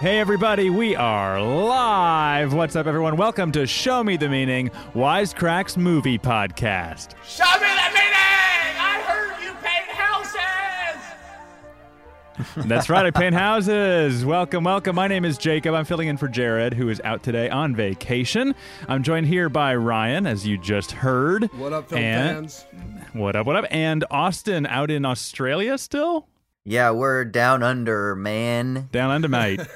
Hey, everybody, we are live. What's up, everyone? Welcome to Show Me the Meaning, Wisecracks Movie Podcast. Show me the meaning! I heard you paint houses! That's right, I paint houses. Welcome, welcome. My name is Jacob. I'm filling in for Jared, who is out today on vacation. I'm joined here by Ryan, as you just heard. What up, film And- fans? What up, what up? And Austin out in Australia still? Yeah, we're down under, man. Down under, mate.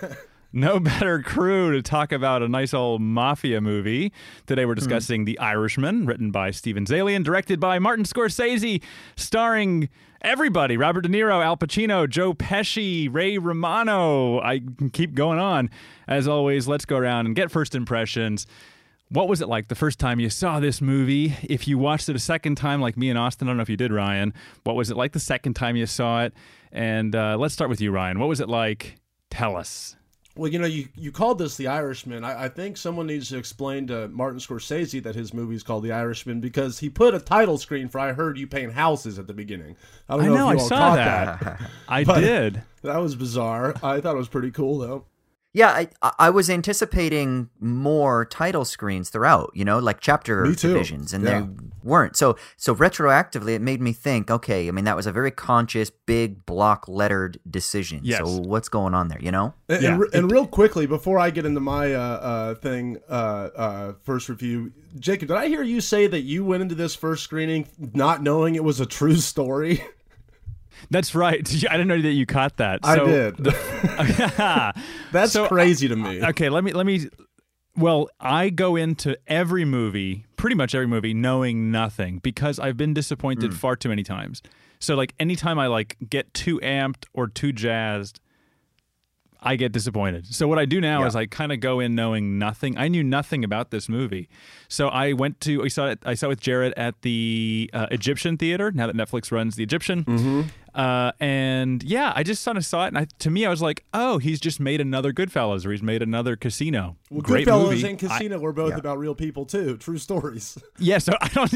No better crew to talk about a nice old mafia movie. Today we're hmm. discussing The Irishman, written by Steven Zaillian, directed by Martin Scorsese, starring everybody Robert De Niro, Al Pacino, Joe Pesci, Ray Romano. I can keep going on. As always, let's go around and get first impressions. What was it like the first time you saw this movie? If you watched it a second time, like me and Austin, I don't know if you did, Ryan. What was it like the second time you saw it? And uh, let's start with you, Ryan. What was it like? Tell us. Well, you know, you, you called this The Irishman. I, I think someone needs to explain to Martin Scorsese that his movie is called The Irishman because he put a title screen for I Heard You Paint Houses at the beginning. I don't I know, know, if I all saw caught that. I But- did. That was bizarre. I thought it was pretty cool, though. Yeah, I I was anticipating more title screens throughout, you know, like chapter divisions, and Yeah. they weren't. So so retroactively, it made me think. Okay, I mean that was a very conscious, big block lettered decision. Yes. So what's going on there? You know? And, Yeah, and, re- and real quickly, before I get into my uh, uh, thing, uh, uh, first review, Jacob, did I hear you say that you went into this first screening not knowing it was a true story? That's right. I didn't know that you caught that. I So- did. That's So, crazy to me. okay, let me let me. Well, I go into every movie, pretty much every movie, knowing nothing because I've been disappointed far too many times. So, like, anytime I like get too amped or too jazzed, I get disappointed. So what I do now Yeah. is I kind of go in knowing nothing. I knew nothing about this movie, so I went to I saw it. I saw it with Jared at the uh, Egyptian Theater. Now that Netflix runs the Egyptian, Mm-hmm. Uh, and yeah, I just sort of saw it, and I, to me, I was like, oh, he's just made another Goodfellas, or he's made another Casino. Well, Great Goodfellas movie. and Casino were both about real people too, true stories. Yeah, so I don't,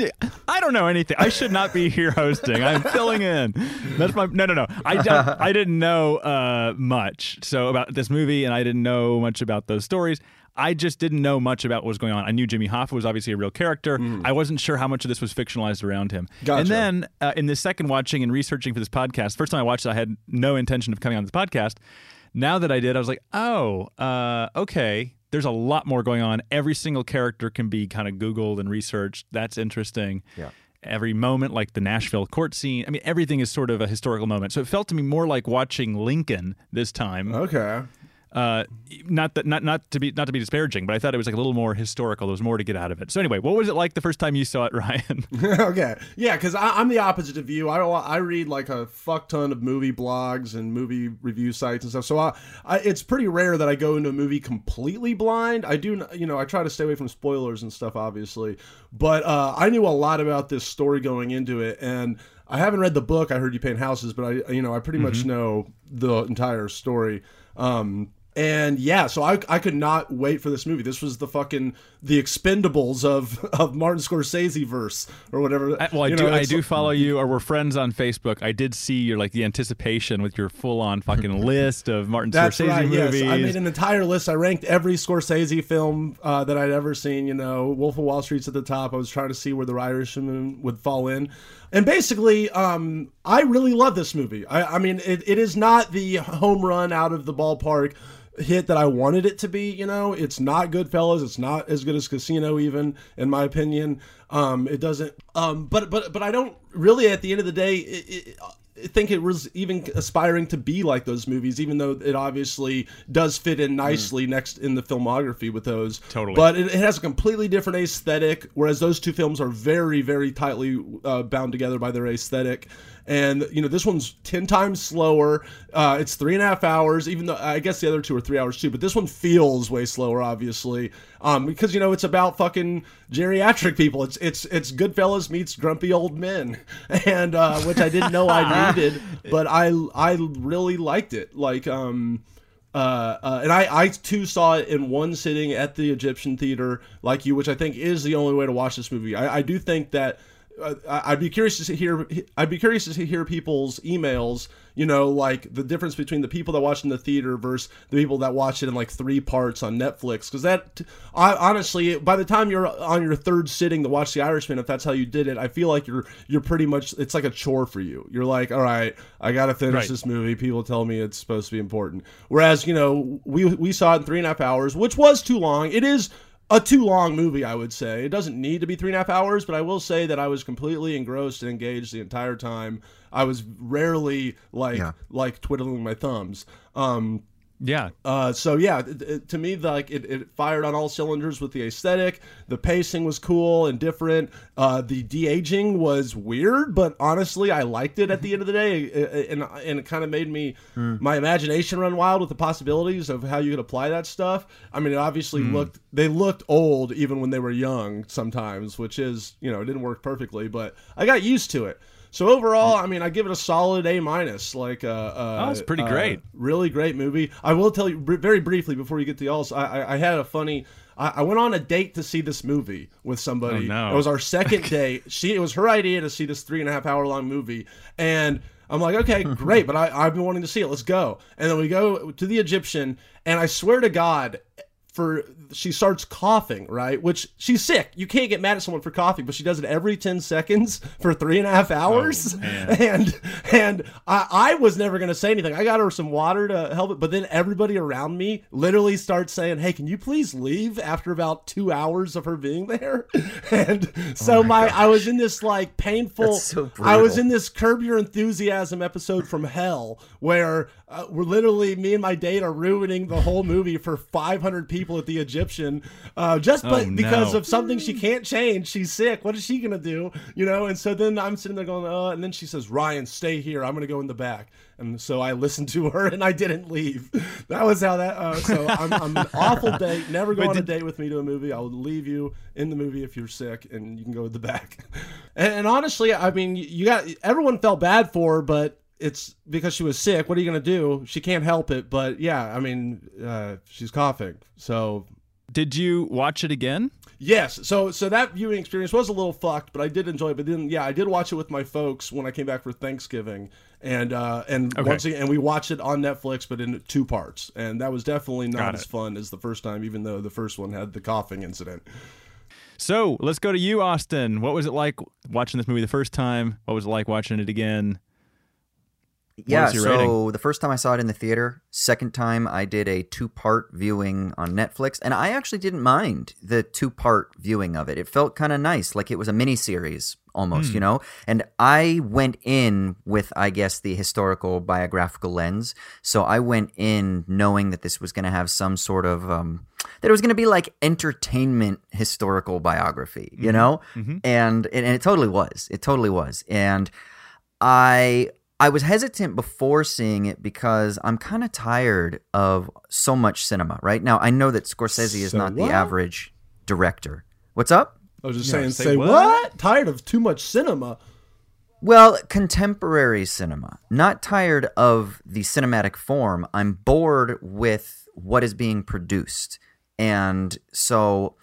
I don't know anything. I should not be here hosting. I'm filling in. That's my no, no, no. I don't, I didn't know uh, much so about this movie, and I didn't know much about those stories. I just didn't know much about what was going on. I knew Jimmy Hoffa was obviously a real character. I wasn't sure how much of this was fictionalized around him. Gotcha. And then uh, in the second watching and researching for this podcast, first time I watched it, I had no intention of coming on this podcast. Now that I did, I was like, oh, uh, okay. There's a lot more going on. Every single character can be kind of Googled and researched. That's interesting. Yeah. Every moment, like the Nashville court scene. I mean, everything is sort of a historical moment. So it felt to me more like watching Lincoln this time. Okay. Uh, not that, not not to be not to be disparaging, but I thought it was like a little more historical. There was more to get out of it. So anyway, what was it like the first time you saw it, Ryan? okay. Yeah, because I'm the opposite of you. I I read like a fuck ton of movie blogs and movie review sites and stuff. So I, I it's pretty rare that I go into a movie completely blind. I do, you know, I try to stay away from spoilers and stuff, obviously. But uh, I knew a lot about this story going into it, and I haven't read the book. I heard you paint houses, but I, you know, I pretty much know the entire story. Um, and yeah, so I, I could not wait for this movie. This was the fucking the Expendables of of Martin Scorsese verse or whatever. I- well, I You do. know, I do follow you, or we're friends on Facebook. I did see your like the anticipation with your full-on fucking list of Martin That's Scorsese right. movies. Yes, I made an entire list. I ranked every Scorsese film uh, that I'd ever seen. You know, Wolf of Wall Street's at the top. I was trying to see where The Irishman would fall in, and basically, um, I really love this movie. I, I mean, it, it is not the home run out of the ballpark hit that I wanted it to be. You know, it's not Goodfellas. It's not as good as Casino, even in my opinion. Um, it doesn't. Um, but but but I don't really. At the end of the day, it, it, I think it was even aspiring to be like those movies, even though it obviously does fit in nicely next in the filmography with those. Totally. But it, it has a completely different aesthetic, whereas those two films are very, very tightly uh, bound together by their aesthetic. And you know, this one's ten times slower. Uh, it's three and a half hours, even though I guess the other two are three hours too. But this one feels way slower, obviously, um, because you know it's about fucking geriatric people. It's it's it's Goodfellas meets grumpy old men, and uh, which I didn't know I needed, but I I really liked it. Like um. Uh, uh, and I, I too saw it in one sitting at the Egyptian theater, like you, which I think is the only way to watch this movie. I, I do think that uh, I'd be curious to hear. I'd be curious to hear people's emails. You know, like the difference between the people that watch in the theater versus the people that watch it in like three parts on Netflix. Because that, I, honestly, by the time you're on your third sitting to watch The Irishman, if that's how you did it, I feel like you're you're pretty much. It's like a chore for you. You're like, all right, I got to finish Right. this movie. People tell me it's supposed to be important. Whereas, you know, we we saw it in three and a half hours, which was too long. It is a too long movie, I would say. It doesn't need to be three and a half hours, but I will say that I was completely engrossed and engaged the entire time. I was rarely like Yeah. like twiddling my thumbs. Um, Yeah. uh, so yeah, it, it- to me, like it, it fired on all cylinders with the aesthetic. The pacing was cool and different. Uh, the de aging was weird, but honestly, I liked it. At the end of the day, and and it kind of made me my imagination run wild with the possibilities of how you could apply that stuff. I mean, it obviously looked they looked old even when they were young sometimes, which is you know it didn't work perfectly, but I got used to it. So overall, I mean, I give it a solid A minus. Like, uh, uh, Oh, it's pretty uh, great. really great movie. I will tell you br- very briefly before you get to y'all's. I, I, I had a funny. I, I went on a date to see this movie with somebody. Oh, no. It was our second date. She it was her idea to see this three and a half hour long movie, and I'm like, okay, great, but I, I've been wanting to see it. Let's go. And then we go to the Egyptian, and I swear to God. For she starts coughing, right? Which she's sick. You can't get mad at someone for coughing, but she does it every ten seconds for three and a half hours. man. and and I, I was never gonna say anything. I got her some water to help it, but then everybody around me literally starts saying, "Hey, can you please leave?" After about two hours of her being there, and so my, I was in this like painful. So I was in this Curb Your Enthusiasm episode from Hell where uh, we're literally me and my date are ruining the whole movie for 500 people at the Egyptian uh, just but Oh, because of something she can't change. She's sick. What is she gonna do? You know. And so then I'm sitting there going, uh, and then she says, "Ryan, stay here. I'm gonna go in the back." And so I listened to her and I didn't leave. That was how that. Uh, so I'm, I'm an awful date. Never go Wait, on a date with me to a movie. I will leave you in the movie if you're sick, and you can go to the back. And, and honestly, I mean, you got everyone felt bad for her, but it's because she was sick. What are you gonna do? She can't help it. But yeah, I mean, uh, she's coughing. So Did you watch it again? yes, so so that viewing experience was a little fucked, but I did enjoy it. But then yeah, I did watch it with my folks when I came back for Thanksgiving, and uh, and Okay. once again, and we watched it on Netflix, but in two parts, and that was definitely not Got as it. fun as the first time, even though the first one had the coughing incident. So let's go to you, Austin. What was it like watching this movie the first time? What was it like watching it again? Yeah, so rating? the first time I saw it in the theater, second time I did a two part viewing on Netflix, and I actually didn't mind the two part viewing of it. It felt kind of nice, like it was a mini series almost, Hmm. you know? And I went in with, I guess, the historical biographical lens. So I went in knowing that this was going to have some sort of, um, that it was going to be like entertainment historical biography, you know? And, and it totally was. It totally was. And I I was hesitant before seeing it because I'm kind of tired of so much cinema. Right now, I know that Scorsese is So not what? the average director. What's up? I was just Yeah, saying, say say what? what? Tired of too much cinema. Well, contemporary cinema. Not tired of the cinematic form. I'm bored with what is being produced. And so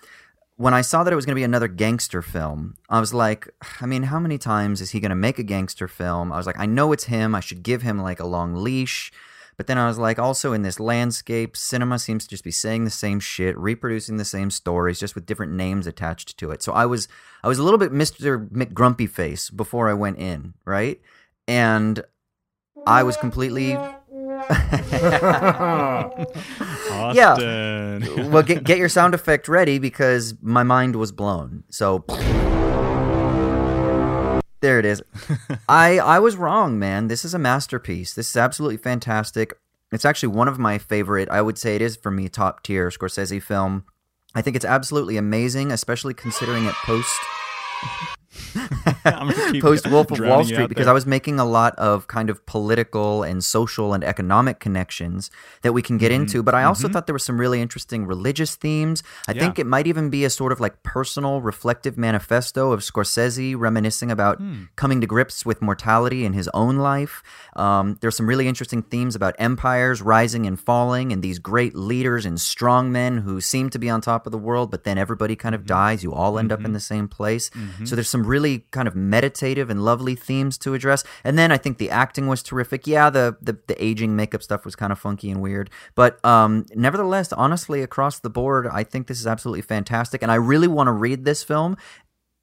when I saw that it was going to be another gangster film, I was like, I mean, how many times is he going to make a gangster film? I was like, I know it's him. I should give him like a long leash. But then I was like, also in this landscape, cinema seems to just be saying the same shit, reproducing the same stories, just with different names attached to it. So I was, I was a little bit Mr. McGrumpy face before I went in, right? And I was completely Yeah. Well. Get get your sound effect ready because my mind was blown. So there it is. I I was wrong, man. This is a masterpiece. This is absolutely fantastic. It's actually one of my favorite. I would say it is for me top tier Scorsese film. I think it's absolutely amazing, especially considering it post I'm gonna keep post Wolf of Wall Street because there. I was making a lot of kind of political and social and economic connections that we can get Mm-hmm. into. But I also thought there were some really interesting religious themes. I Yeah. think it might even be a sort of like personal reflective manifesto of Scorsese reminiscing about Hmm. coming to grips with mortality in his own life. Um, there's some really interesting themes about empires rising and falling and these great leaders and strong men who seem to be on top of the world, but then everybody kind Mm-hmm. of dies. You all end up in the same place. So there's some some really kind of meditative and lovely themes to address. And then I think the acting was terrific. Yeah, the the, the aging makeup stuff was kind of funky and weird, but um, nevertheless, honestly, across the board, I think this is absolutely fantastic, and I really want to read this film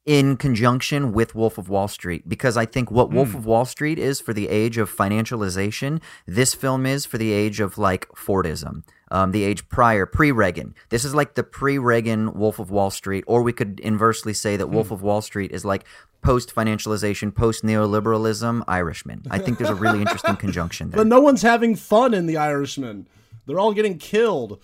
in conjunction with Wolf of Wall Street because I think what Wolf Hmm. of Wall Street is for the age of financialization, this film is for the age of like Fordism, um, the age prior, pre Reagan. This is like the pre Reagan Wolf of Wall Street, or we could inversely say that. Wolf of Wall Street is like post financialization, post neoliberalism Irishman. I think there's a really interesting conjunction there. But no one's having fun in The Irishman. They're all getting killed.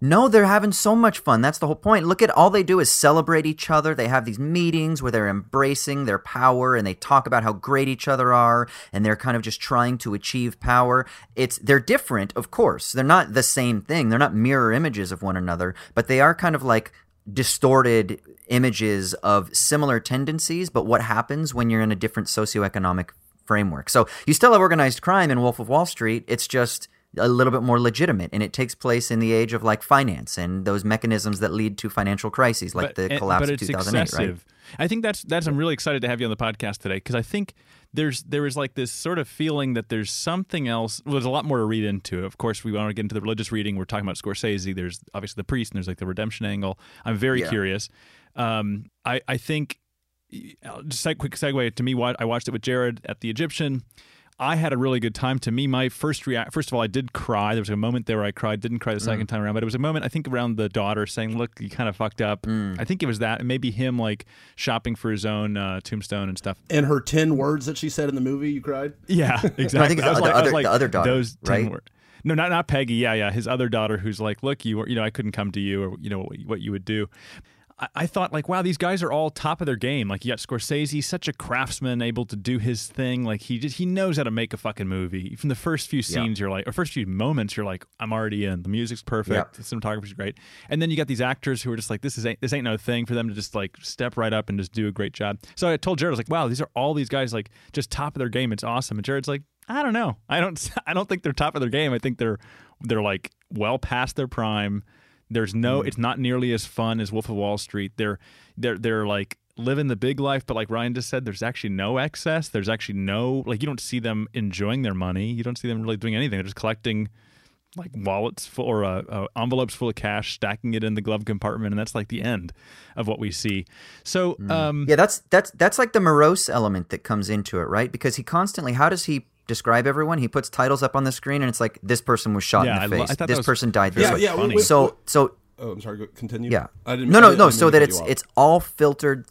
No, they're having so much fun. That's the whole point. Look at all they do is celebrate each other. They have these meetings where they're embracing their power and they talk about how great each other are and they're kind of just trying to achieve power. It's they're different, of course. They're not the same thing. They're not mirror images of one another, but they are kind of like distorted images of similar tendencies, but what happens when you're in a different socioeconomic framework. So you still have organized crime in Wolf of Wall Street. It's just a little bit more legitimate and it takes place in the age of like finance and those mechanisms that lead to financial crises like the and- collapse but of it's 2008 right excessive. I think that's that's I'm really excited to have you on the podcast today because I think there's there is like this sort of feeling that there's something else. Well, there's a lot more to read into. Of course, we want to get into the religious reading. We're talking about Scorsese. There's obviously the priest, and there's like the redemption angle. I'm very Yeah. curious. Um, I I think just a quick segue to me. I watched it with Jared at the Egyptian. I had a really good time. To me, my first react. First of all, I did cry. There was a moment there where I cried. Didn't cry the second time around, but it was a moment I think around the daughter saying, "Look, you kind of fucked up." I think it was that, and maybe him like shopping for his own uh, tombstone and stuff. And her 10 words that she said in the movie, you cried? Yeah, exactly. it's I was the like- I was other- like, the other daughter, Those 10 right? wor- No, not not Peggy. Yeah, yeah. His other daughter, who's like, "Look, you were, you know, I couldn't come to you, or you know, what, what you would do." I, I thought, like, wow, these guys are all top of their game. Like, you got Scorsese, such a craftsman, able to do his thing. Like, he just he knows how to make a fucking movie. From the first few scenes, you're like, or first few moments, you're like, I'm already in. The music's perfect. Yep. The cinematography's great. And then you got these actors who are just like, this is ain't, this ain't no thing for them to just like step right up and just do a great job. So I told Jared, I was like, wow, these are all these guys like just top of their game. It's awesome. And Jared's like, I don't know. I don't. I don't think they're top of their game. I think they're they're like well past their prime. There's no. It's not nearly as fun as Wolf of Wall Street. They're they're they're like living the big life, but like Ryan just said, there's actually no excess. There's actually no like you don't see them enjoying their money. You don't see them really doing anything. They're just collecting like wallets full or uh, uh, envelopes full of cash, stacking it in the glove compartment, and that's like the end of what we see. So, um, yeah that's that's that's like the morose element that comes into it right because he constantly how does he describe everyone he puts titles up on the screen and it's like this person was shot Yeah, in the lo- face I thought that this was person died this very way Yeah, yeah, funny. so so Oh, I'm sorry. Continue. Yeah. I didn't. no, no, didn't- no. I didn't So that it's it's all filtered.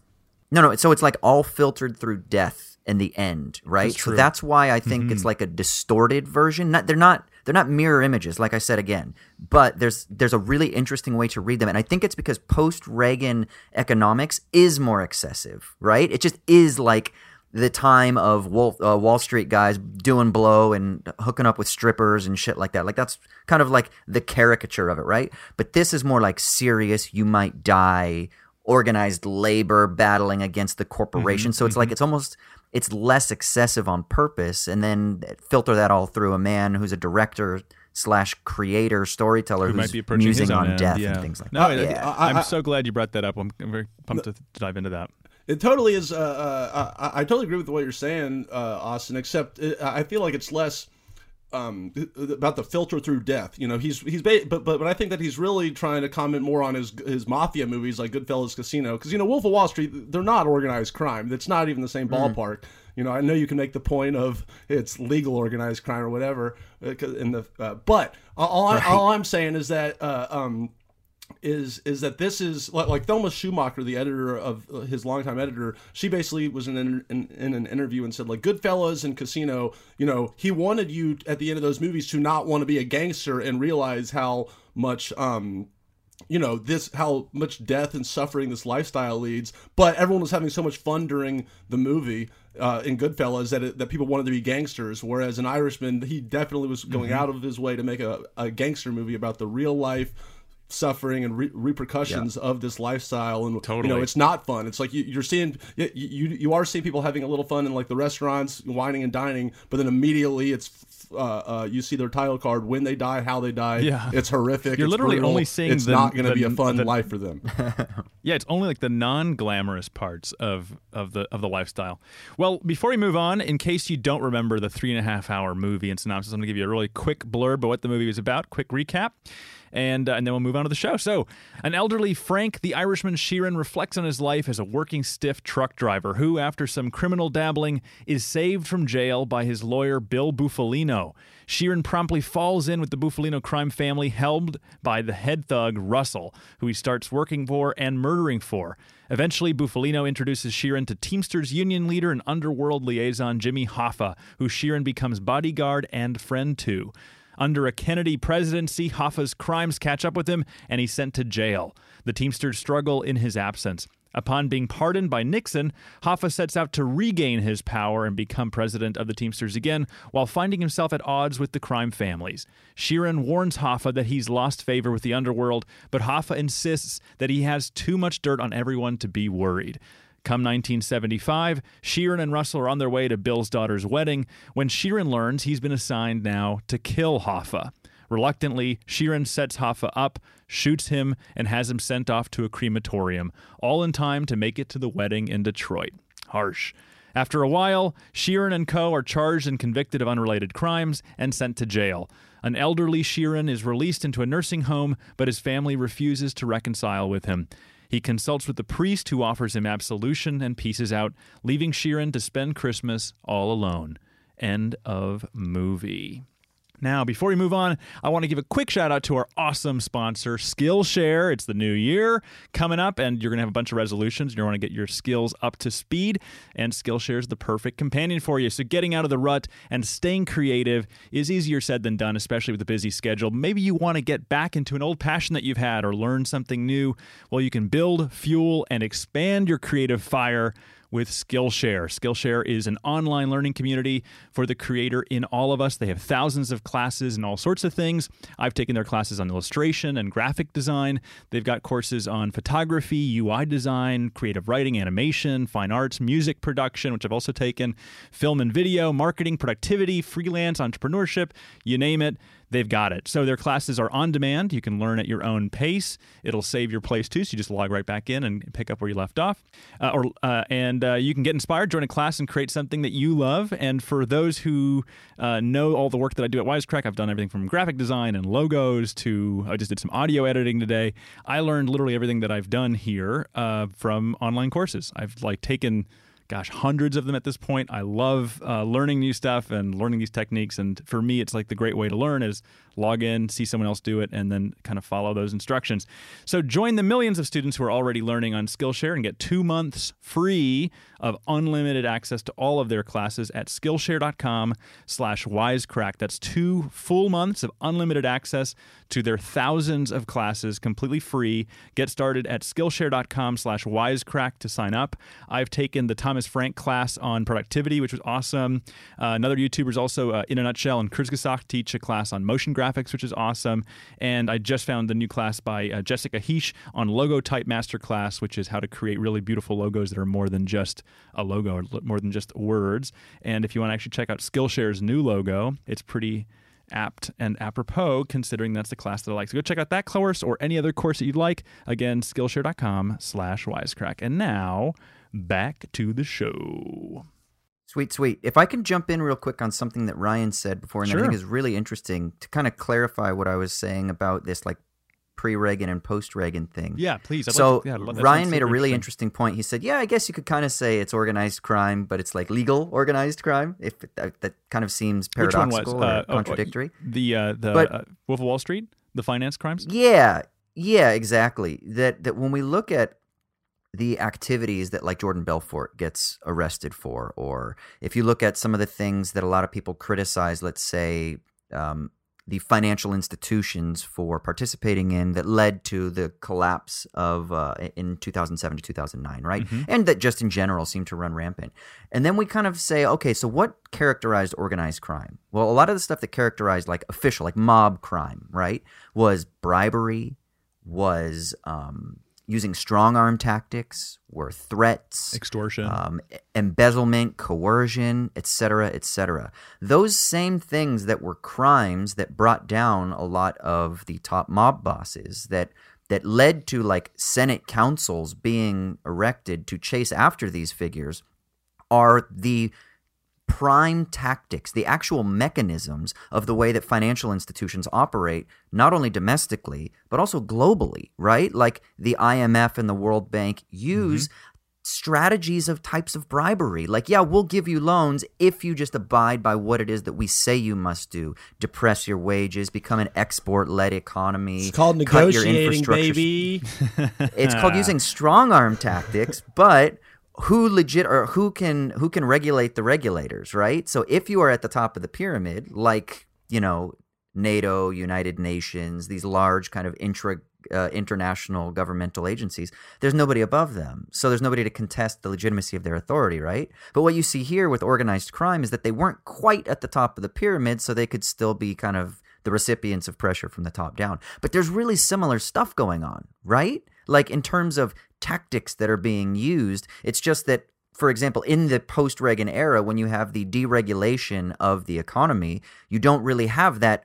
No, no. So it's like all filtered through death in the end, right? That's so that's why I think it's mm-hmm. like a distorted version. Not they're not they're not mirror images, like I said again. But there's there's a really interesting way to read them, and I think it's because post Reagan economics is more excessive, right? It just is like the time of Wall, uh, Wall Street guys doing blow and hooking up with strippers and shit like that. Like that's kind of like the caricature of it, right? But this is more like serious. You might die. Organized labor battling against the corporation. so it's like it's almost it's less excessive on purpose, and then filter that all through a man who's a director slash creator storyteller who who's might be musing on end. death yeah. and things like no, that. I- yeah. I- I'm so glad you brought that up. I'm, I'm very pumped to dive into that. It totally is. Uh, uh, I, I totally agree with what you're saying, uh, Austin. Except it, I feel like it's less um, about the filter through death. You know, he's he's ba- but but but I think that he's really trying to comment more on his his mafia movies like Goodfellas, Casino, because you know Wolf of Wall Street, they're not organized crime. That's not even the same ballpark. You know, I know you can make the point of it's legal organized crime or whatever. uh, In the uh, but all, I, all I'm saying is that uh, um, is is that this is like, like Thelma Schoonmaker, the editor of uh, his longtime editor. She basically was in an, in, in an interview and said like Goodfellas and Casino. You know, he wanted you at the end of those movies to not want to be a gangster and realize how much um you know this how much death and suffering this lifestyle leads but everyone was having so much fun during the movie uh, in Goodfellas that it, that people wanted to be gangsters whereas an Irishman he definitely was going Mm-hmm. out of his way to make a, a gangster movie about the real life suffering and re- repercussions of this lifestyle. And you know it's not fun. It's like you, you're seeing you, you you are seeing people having a little fun in like the restaurants wining and dining but then immediately it's uh, uh, you see their title card when they die how they die. Yeah. it's horrific. You're it's literally brutal. only seeing it's the- not going to be a fun the- life for them. Yeah, it's only like the non-glamorous parts of of the of the lifestyle. Well, before we move on, in case you don't remember the three and a half hour movie and synopsis, I'm going to give you a really quick blurb of what the movie was about, quick recap, and uh, and then we'll move on to the show. So, an elderly Frank the Irishman Sheeran reflects on his life as a working stiff truck driver who, after some criminal dabbling, is saved from jail by his lawyer Bill Bufalino. Sheeran promptly falls in with the Bufalino crime family held by the head thug Russell, who he starts working for and murdering for. Eventually, Bufalino introduces Sheeran to Teamsters union leader and underworld liaison Jimmy Hoffa, who Sheeran becomes bodyguard and friend to. Under a Kennedy presidency, Hoffa's crimes catch up with him and he's sent to jail. The Teamsters struggle in his absence. Upon being pardoned by Nixon, Hoffa sets out to regain his power and become president of the Teamsters again, while finding himself at odds with the crime families. Sheeran warns Hoffa that he's lost favor with the underworld, but Hoffa insists that he has too much dirt on everyone to be worried. Come 1975, Sheeran and Russell are on their way to Bill's daughter's wedding when Sheeran learns he's been assigned now to kill Hoffa. Reluctantly, Sheeran sets Hoffa up, shoots him, and has him sent off to a crematorium, all in time to make it to the wedding in Detroit. Harsh. After a while, Sheeran and co. are charged and convicted of unrelated crimes and sent to jail. An elderly Sheeran is released into a nursing home, but his family refuses to reconcile with him. He consults with the priest who offers him absolution and pieces out, leaving Sheeran to spend Christmas all alone. End of movie. Now, before we move on, I want to give a quick shout out to our awesome sponsor, Skillshare. It's the new year coming up, and you're going to have a bunch of resolutions. You want to get your skills up to speed, and Skillshare is the perfect companion for you. So, getting out of the rut and staying creative is easier said than done, especially with a busy schedule. Maybe you want to get back into an old passion that you've had or learn something new. Well, you can build, fuel, and expand your creative fire with Skillshare. Skillshare is an online learning community for the creator in all of us. They have thousands of classes and all sorts of things. I've taken their classes on illustration and graphic design. They've got courses on photography, UI design, creative writing, animation, fine arts, music production, which I've also taken, film and video, marketing, productivity, freelance, entrepreneurship, you name it they've got it. So their classes are on demand. You can learn at your own pace. It'll save your place too, so you just log right back in and pick up where you left off. Uh, or uh, and uh, you can get inspired, join a class, and create something that you love. And for those who uh, know all the work that I do at Wisecrack, I've done everything from graphic design and logos to I just did some audio editing today. I learned literally everything that I've done here uh, from online courses. I've like taken gosh, hundreds of them at this point. I love uh, learning new stuff and learning these techniques. And for me, it's like the great way to learn is log in, see someone else do it, and then kind of follow those instructions. So join the millions of students who are already learning on Skillshare and get two months free of unlimited access to all of their classes at Skillshare.com slash wisecrack. That's two full months of unlimited access to their thousands of classes completely free. Get started at Skillshare.com slash wisecrack to sign up. I've taken the Thomas Frank class on productivity, which was awesome. Uh, another YouTuber is also, uh, in a nutshell, and Kurzgesagt teach a class on motion graphics, which is awesome. And I just found the new class by uh, Jessica Hische on Logo Type Masterclass, which is how to create really beautiful logos that are more than just a logo, or more than just words. And if you want to actually check out Skillshare's new logo, it's pretty apt and apropos considering that's the class that I like. So go check out that course or any other course that you'd like. Again, Skillshare.com slash wisecrack. And now back to the show. Sweet, sweet. If I can jump in real quick on something that Ryan said before, and sure. I think is really interesting to kind of clarify what I was saying about this like pre-Reagan and post-Reagan thing. Yeah, please. I'd so like to, yeah, Ryan made a really interesting. interesting. point. He said, "Yeah, I guess you could kind of say it's organized crime, but it's like legal organized crime. If that, that kind of seems paradoxical or uh, contradictory." Oh, the uh, the but, uh, Wolf of Wall Street, the finance crimes. Yeah, yeah, exactly. That that when we look at the activities that like Jordan Belfort gets arrested for, or if you look at some of the things that a lot of people criticize, let's say um, the financial institutions for participating in that led to the collapse of uh, in 2007 to 2009, right? Mm-hmm. And that just in general seemed to run rampant. And then we kind of say, okay, so what characterized organized crime? Well, a lot of the stuff that characterized like official, like mob crime, right, was bribery, was um, using strong arm tactics were threats, extortion, um, embezzlement, coercion, etc., etc. Those same things that were crimes that brought down a lot of the top mob bosses that that led to like Senate councils being erected to chase after these figures are the prime tactics, the actual mechanisms of the way that financial institutions operate, not only domestically, but also globally, right? Like the IMF and the World Bank use mm-hmm. strategies of types of bribery. Like, yeah, we'll give you loans if you just abide by what it is that we say you must do. Depress your wages, become an export led economy. It's called negotiating, baby. it's called using strong arm tactics, but who legit or who can who can regulate the regulators, right? So if you are at the top of the pyramid, like you know NATO, United Nations, these large kind of intra uh, international governmental agencies, there's nobody above them. So there's nobody to contest the legitimacy of their authority, right? But what you see here with organized crime is that they weren't quite at the top of the pyramid, so they could still be kind of the recipients of pressure from the top down. But there's really similar stuff going on, right? Like in terms of tactics that are being used. It's just that, for example, in the post Reagan era, when you have the deregulation of the economy, you don't really have that.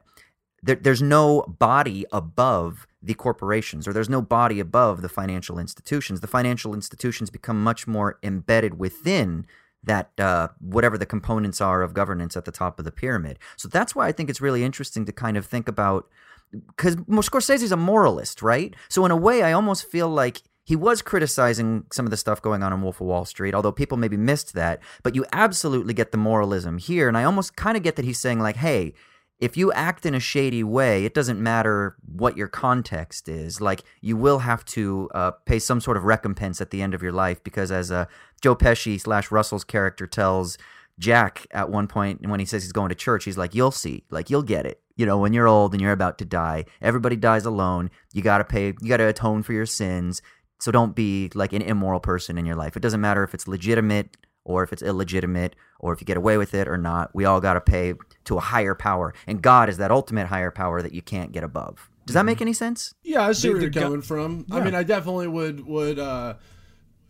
There, there's no body above the corporations, or there's no body above the financial institutions. The financial institutions become much more embedded within that uh, whatever the components are of governance at the top of the pyramid. So that's why I think it's really interesting to kind of think about because Scorsese's a moralist, right? So in a way, I almost feel like he was criticizing some of the stuff going on in Wolf of Wall Street, although people maybe missed that. But you absolutely get the moralism here. And I almost kind of get that he's saying, like, hey, if you act in a shady way, it doesn't matter what your context is. Like, you will have to uh, pay some sort of recompense at the end of your life because, as uh, Joe Pesci slash Russell's character tells Jack at one point when he says he's going to church, he's like, You'll see. Like, you'll get it. You know, when you're old and you're about to die, everybody dies alone. You got to pay, you got to atone for your sins. So don't be like an immoral person in your life. It doesn't matter if it's legitimate or if it's illegitimate or if you get away with it or not. We all got to pay to a higher power. And God is that ultimate higher power that you can't get above. Does that make any sense? Yeah, I see where you're coming from. Yeah. I mean, I definitely would would uh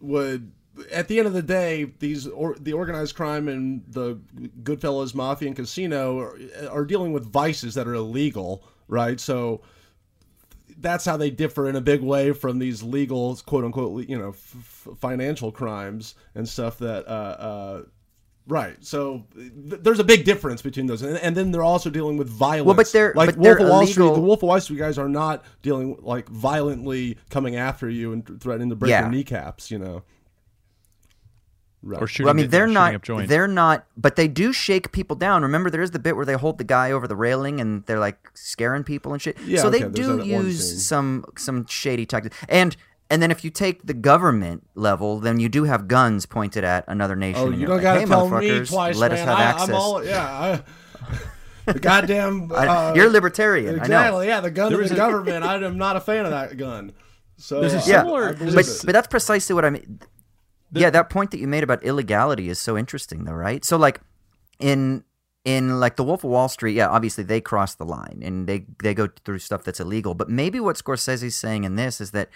would at the end of the day, these or, the organized crime and the Goodfellas Mafia and Casino are, are dealing with vices that are illegal, right? So that's how they differ in a big way from these legal, quote unquote, you know, f- financial crimes and stuff that. Uh, uh, Right. So th- there's a big difference between those, and, and, then they're also dealing with violence. Well, but they're like but Wolf they're of Wall illegal. Street. The Wolf of Wall Street guys are not dealing like violently coming after you and threatening to break yeah. your kneecaps. You know. Right. Or shooting. Well, I mean, they're not. They're not. But they do shake people down. Remember, there is the bit where they hold the guy over the railing and they're like scaring people and shit. Yeah, so okay, they do use some some shady tactics. And and then if you take the government level, then you do have guns pointed at another nation. Oh, you don't like, gotta hey, tell me twice, let man. us have I, access. I'm all, yeah. I, the goddamn. Uh, You're libertarian. Exactly. Yeah, the gun of the government. I am not a fan of that gun. So there's a similar, yeah, but, but that's precisely what I mean the, yeah, that point that you made about illegality is so interesting, though, right? So, like in in like the Wolf of Wall Street, yeah, obviously they cross the line and they they go through stuff that's illegal. But maybe what Scorsese's saying in this is that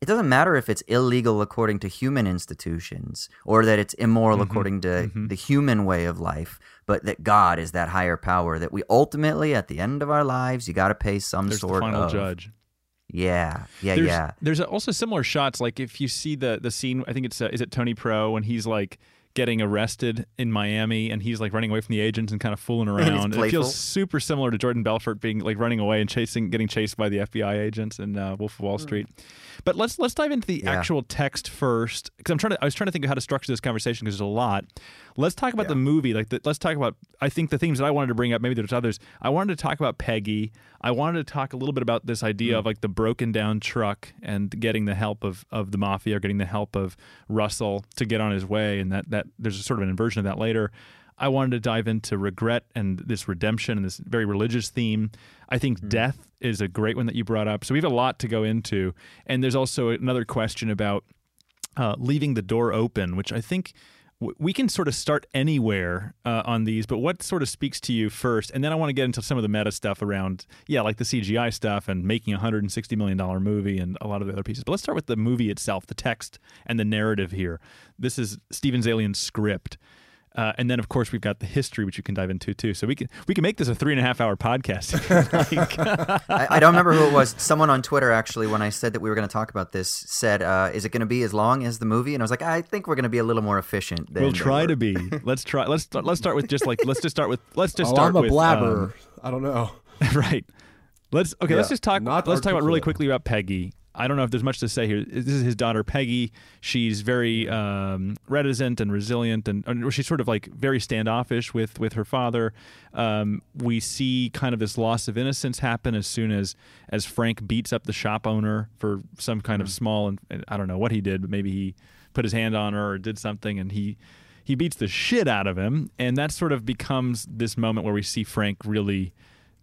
it doesn't matter if it's illegal according to human institutions or that it's immoral mm-hmm, according to mm-hmm. the human way of life, but that God is that higher power that we ultimately, at the end of our lives, you got to pay some There's sort the final of judge. Yeah, yeah, there's, yeah. There's also similar shots. Like if you see the the scene, I think it's uh, is it Tony Pro when he's like getting arrested in Miami and he's like running away from the agents and kind of fooling around. it feels super similar to Jordan Belfort being like running away and chasing, getting chased by the FBI agents in uh, Wolf of Wall hmm. Street. But let's let's dive into the yeah. actual text first because I'm trying to I was trying to think of how to structure this conversation because there's a lot. Let's talk about yeah. the movie. Like the, let's talk about I think the themes that I wanted to bring up. Maybe there's others. I wanted to talk about Peggy. I wanted to talk a little bit about this idea mm. of like the broken down truck and getting the help of of the mafia or getting the help of Russell to get on his way, and that that there's a sort of an inversion of that later. I wanted to dive into regret and this redemption and this very religious theme. I think mm. death is a great one that you brought up. So we have a lot to go into. And there's also another question about uh, leaving the door open, which I think we can sort of start anywhere uh, on these, but what sort of speaks to you first? And then I want to get into some of the meta stuff around, yeah, like the CGI stuff and making a $160 million movie and a lot of the other pieces. But let's start with the movie itself, the text and the narrative here. This is Steven Zaillian's script. Uh, and then, of course, we've got the history, which you can dive into too. So we can we can make this a three and a half hour podcast. I, I, don't remember who it was. Someone on Twitter actually, when I said that we were going to talk about this, said, uh, "Is it going to be as long as the movie?" And I was like, "I think we're going to be a little more efficient." we'll try to be. Let's try. Let's start, let's start with just like let's just start with let's just oh, start I'm a with blabber. Um, I don't know. right. Let's okay. Yeah, let's just talk. not Let's talk about really quickly about Peggy. I don't know if there's much to say here. This is his daughter Peggy. She's very um, reticent and resilient, and or she's sort of like very standoffish with with her father. Um, we see kind of this loss of innocence happen as soon as as Frank beats up the shop owner for some kind of small and and I don't know what he did, but maybe he put his hand on her or did something, and he he beats the shit out of him, and that sort of becomes this moment where we see Frank really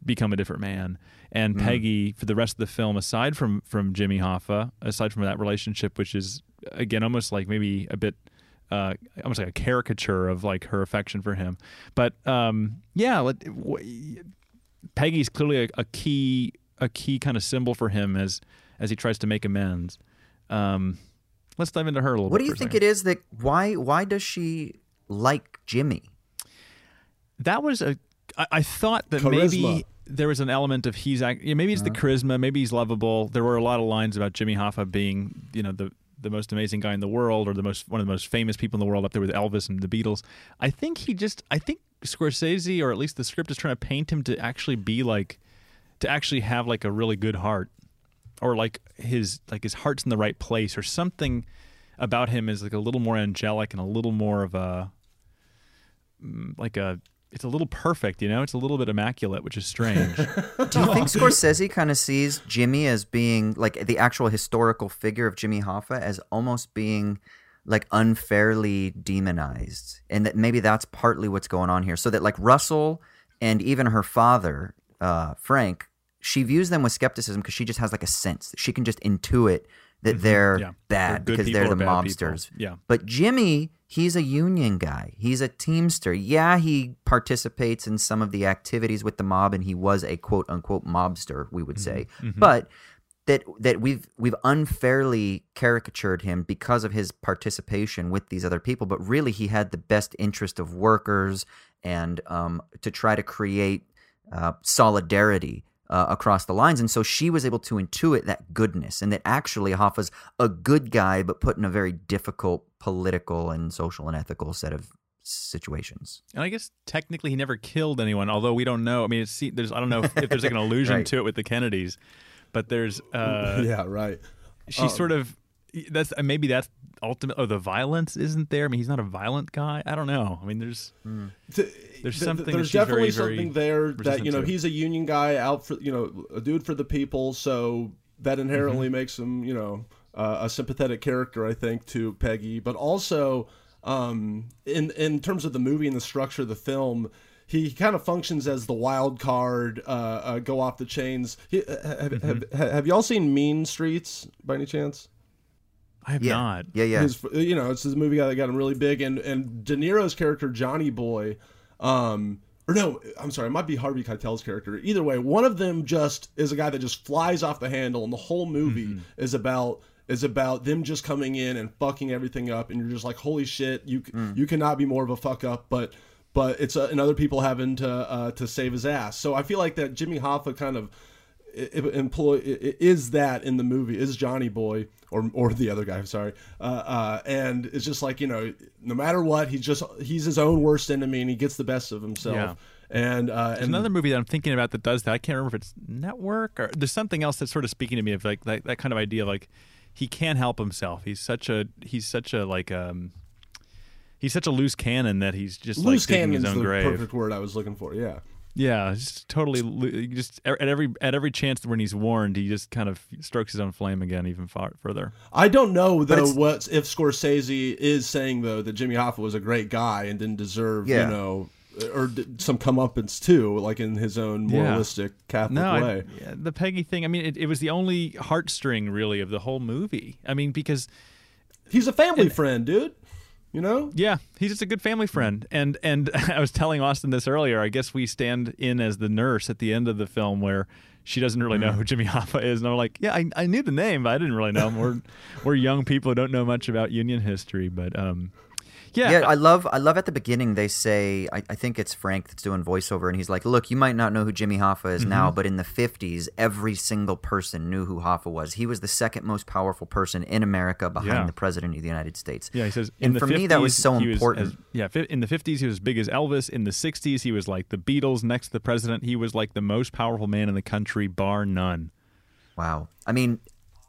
become a different man. And Peggy, for the rest of the film, aside from from Jimmy Hoffa, aside from that relationship, which is again almost like maybe a bit. Uh, almost like a caricature of like her affection for him, but um, yeah, let, w- Peggy's clearly a, a key a key kind of symbol for him as as he tries to make amends. Um, let's dive into her a little What bit. do you for think it is that why why does she like Jimmy? that was a I, I thought that Charisma. maybe there was an element of he's act- yeah, maybe it's the charisma maybe he's lovable. There were a lot of lines about jimmy hoffa being you know the the most amazing guy in the world or the most one of the most famous people in the world up there with elvis and the beatles. I think he just i think scorsese or at least the script is trying to paint him to actually be like to actually have like a really good heart or like his like his heart's in the right place or something about him is like a little more angelic and a little more of a mm, like a it's a little perfect you know? It's a little bit immaculate which is strange. Do you think Scorsese kind of sees Jimmy as being like the actual historical figure of Jimmy Hoffa as almost being like unfairly demonized, and that maybe that's partly what's going on here? So that like Russell and even her father, uh, Frank, she views them with skepticism because she just has like a sense. She can just intuit that they're Mm-hmm. Yeah. bad They're because they're the bad people. mobsters. Yeah. But Jimmy, he's a union guy. He's a teamster. Yeah, he participates in some of the activities with the mob, and he was a quote unquote mobster, we would say. But that that we've we've unfairly caricatured him because of his participation with these other people. But really, he had the best interest of workers and um, to try to create uh, solidarity uh, across the lines. And so she was able to intuit that goodness and that actually Hoffa's a good guy, but put in a very difficult political and social and ethical set of situations. and i guess technically he never killed anyone although we don't know i mean it's there's i don't know if, if there's like an allusion Right. to it with the kennedys but there's uh yeah, right. she's sort of that's maybe that's ultimate oh the violence isn't there i mean he's not a violent guy i don't know i mean there's Th- There's something There's very, definitely very something there that you know to. he's a union guy out for you know a dude for the people, so that Mm-hmm. inherently makes him you know uh, a sympathetic character, I think, to Peggy. But also, um, in in terms of the movie and the structure of the film. He kind of functions as the wild card, uh, uh, go off the chains. He, uh, have, Mm-hmm. have, have y'all seen Mean Streets by any chance? I have Yeah. not Yeah, yeah. his you know it's this movie guy that got him really big and and De Niro's character Johnny Boy um or no I'm sorry it might be Harvey Keitel's character either way one of them just is a guy that just flies off the handle and the whole movie Mm-hmm. is about is about them just coming in and fucking everything up and you're just like holy shit you Mm. you cannot be more of a fuck up but but it's uh, and other people having to uh, to save his ass so I feel like that Jimmy Hoffa kind of i- i- employ i- i- is that in the movie is Johnny Boy or or the other guy I'm sorry uh, uh, and it's just like you know no matter what he's just he's his own worst enemy and he gets the best of himself Yeah. and uh, There's and another movie that I'm thinking about that does that. I can't remember if it's Network or there's something else that's sort of speaking to me of like that, that kind of idea. of Like he can't help himself. He's such a he's such a like um he's such a loose cannon that he's just loose like digging cannon's his own the grave. perfect word I was looking for yeah Yeah, just totally just at every at every chance when he's warned, he just kind of strokes his own flame again even far further. I don't know though what if Scorsese is saying though that Jimmy Hoffa was a great guy and didn't deserve Yeah. you know or d- some comeuppance too like in his own Yeah. moralistic Catholic No, I- way yeah, the Peggy thing. I mean, it, it was the only heartstring really of the whole movie. I mean, because he's a family friend dude you know Yeah, he's just a good family friend. And and I was telling Austin this earlier. I guess we stand in as the nurse at the end of the film where she doesn't really know who Jimmy Hoffa is, and I'm like, yeah, I, I knew the name, but I didn't really know him. We're we're young people who don't know much about Union history, but um, Yeah. Yeah, I love I love at the beginning they say I, I think it's Frank that's doing voiceover and he's like, Look, you might not know who Jimmy Hoffa is Mm-hmm. now, but in the fifties, every single person knew who Hoffa was. He was the second most powerful person in America behind Yeah. the President of the United States. Yeah, he says. And in the for me, that was so important. as- yeah, fi- in the fifties, he was as big as Elvis. In the sixties, he was like the Beatles next to the president. He was like the most powerful man in the country, bar none. Wow. I mean,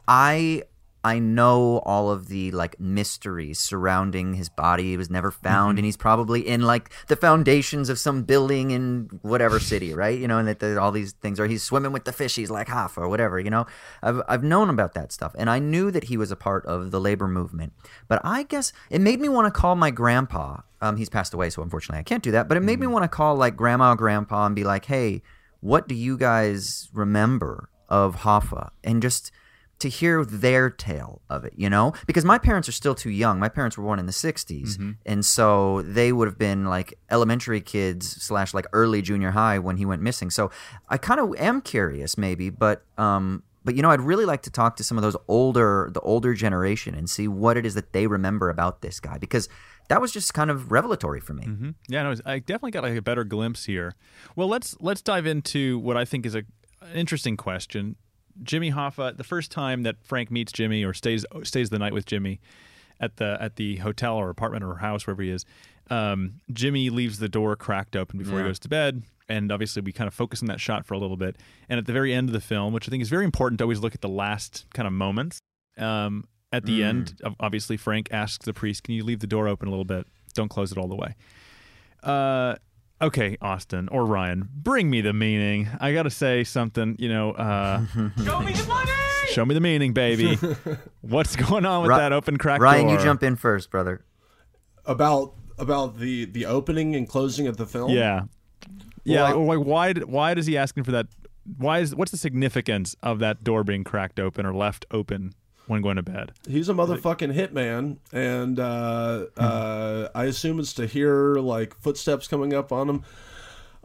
I I know all of the like mysteries surrounding his body. He was never found, Mm-hmm. and he's probably in like the foundations of some building in whatever city, right? You know, and that that all these things, or he's swimming with the fishies like half or whatever. You know, I've I've known about that stuff, and I knew that he was a part of the labor movement. But I guess it made me want to call my grandpa. Um, he's passed away, so unfortunately I can't do that. But it made me Mm-hmm. want to call like grandma, or grandpa, and be like, hey, what do you guys remember of Hoffa? And just to hear their tale of it, you know? Because my parents are still too young. My parents were born in the 60s. Mm-hmm. And so they would have been like elementary kids slash like early junior high when he went missing. So I kind of am curious maybe, but, um, but you know, I'd really like to talk to some of those older, the older generation and see what it is that they remember about this guy because that was just kind of revelatory for me. hmm Yeah, no, I definitely got like a better glimpse here. Well, let's let's dive into what I think is a an interesting question. Jimmy Hoffa, the first time that Frank meets Jimmy or stays stays the night with Jimmy at the at the hotel or apartment or house wherever he is, um, Jimmy leaves the door cracked open before he goes to bed. And obviously, we kind of focus on that shot for a little bit. And at the very end of the film, which I think is very important to always look at the last kind of moments. Um, at the end, obviously, Frank asks the priest, "Can you leave the door open a little bit? Don't close it all the way." Uh, okay, Austin or Ryan, bring me the meaning. I gotta say something. You know, uh, Show me the money! show me the meaning, baby. What's going on with Ri- that open crack Ryan, door? you jump in first, brother. about about the the opening and closing of the film. Yeah, yeah. Well, like, why? did- Why does he asking for that? Why is what's the significance of that door being cracked open or left open when going to bed? he's a motherfucking hitman, and uh, uh, I assume it's to hear like footsteps coming up on him.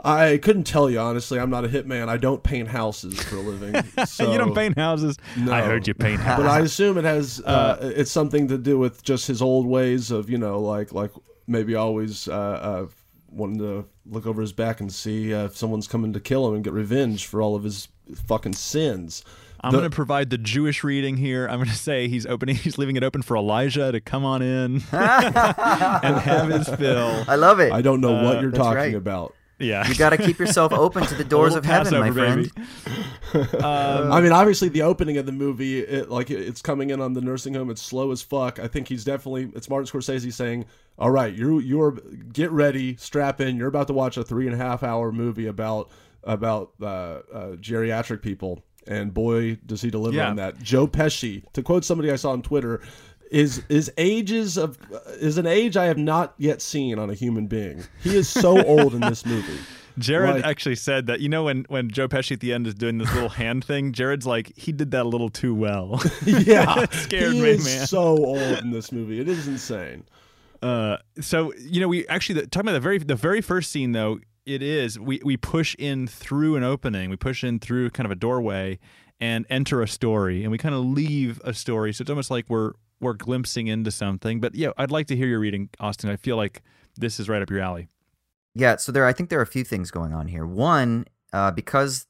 I couldn't tell you honestly. I'm not a hitman. I don't paint houses for a living. So, you don't paint houses. No. I heard you paint houses. but I assume it has uh, it's something to do with just his old ways of you know like like maybe always uh, uh, wanting to look over his back and see uh, if someone's coming to kill him and get revenge for all of his fucking sins. I'm going to provide the Jewish reading here. I'm going to say he's opening, he's leaving it open for Elijah to come on in and have his fill. I love it. I don't know what you're talking right. about. Yeah, You got to keep yourself open to the doors of little heaven, my friend. Um, I mean, obviously, the opening of the movie, it, like it's coming in on the nursing home. It's slow as fuck. I think he's definitely. It's Martin Scorsese saying, "All right, you you're get ready, strap in. You're about to watch a three and a half hour movie about about uh, uh, geriatric people." And boy, does he deliver Yeah. on that. Joe Pesci, to quote somebody I saw on Twitter, is is ages of is an age I have not yet seen on a human being. He is so old in this movie. Jared Like- actually said that you know when when Joe Pesci at the end is doing this little hand thing, Jared's like he did that a little too well. Yeah, scared he me, is man. so old in this movie. It is insane. Uh, so you know, we actually the, talking about the very the very first scene though. It is we we push in through an opening. We push in through kind of a doorway and enter a story, and we kind of leave a story. So it's almost like we're we're glimpsing into something. But yeah, I'd like to hear your reading, Austin. I feel like this is right up your alley. Yeah, so there I think there are a few things going on here. One, uh, because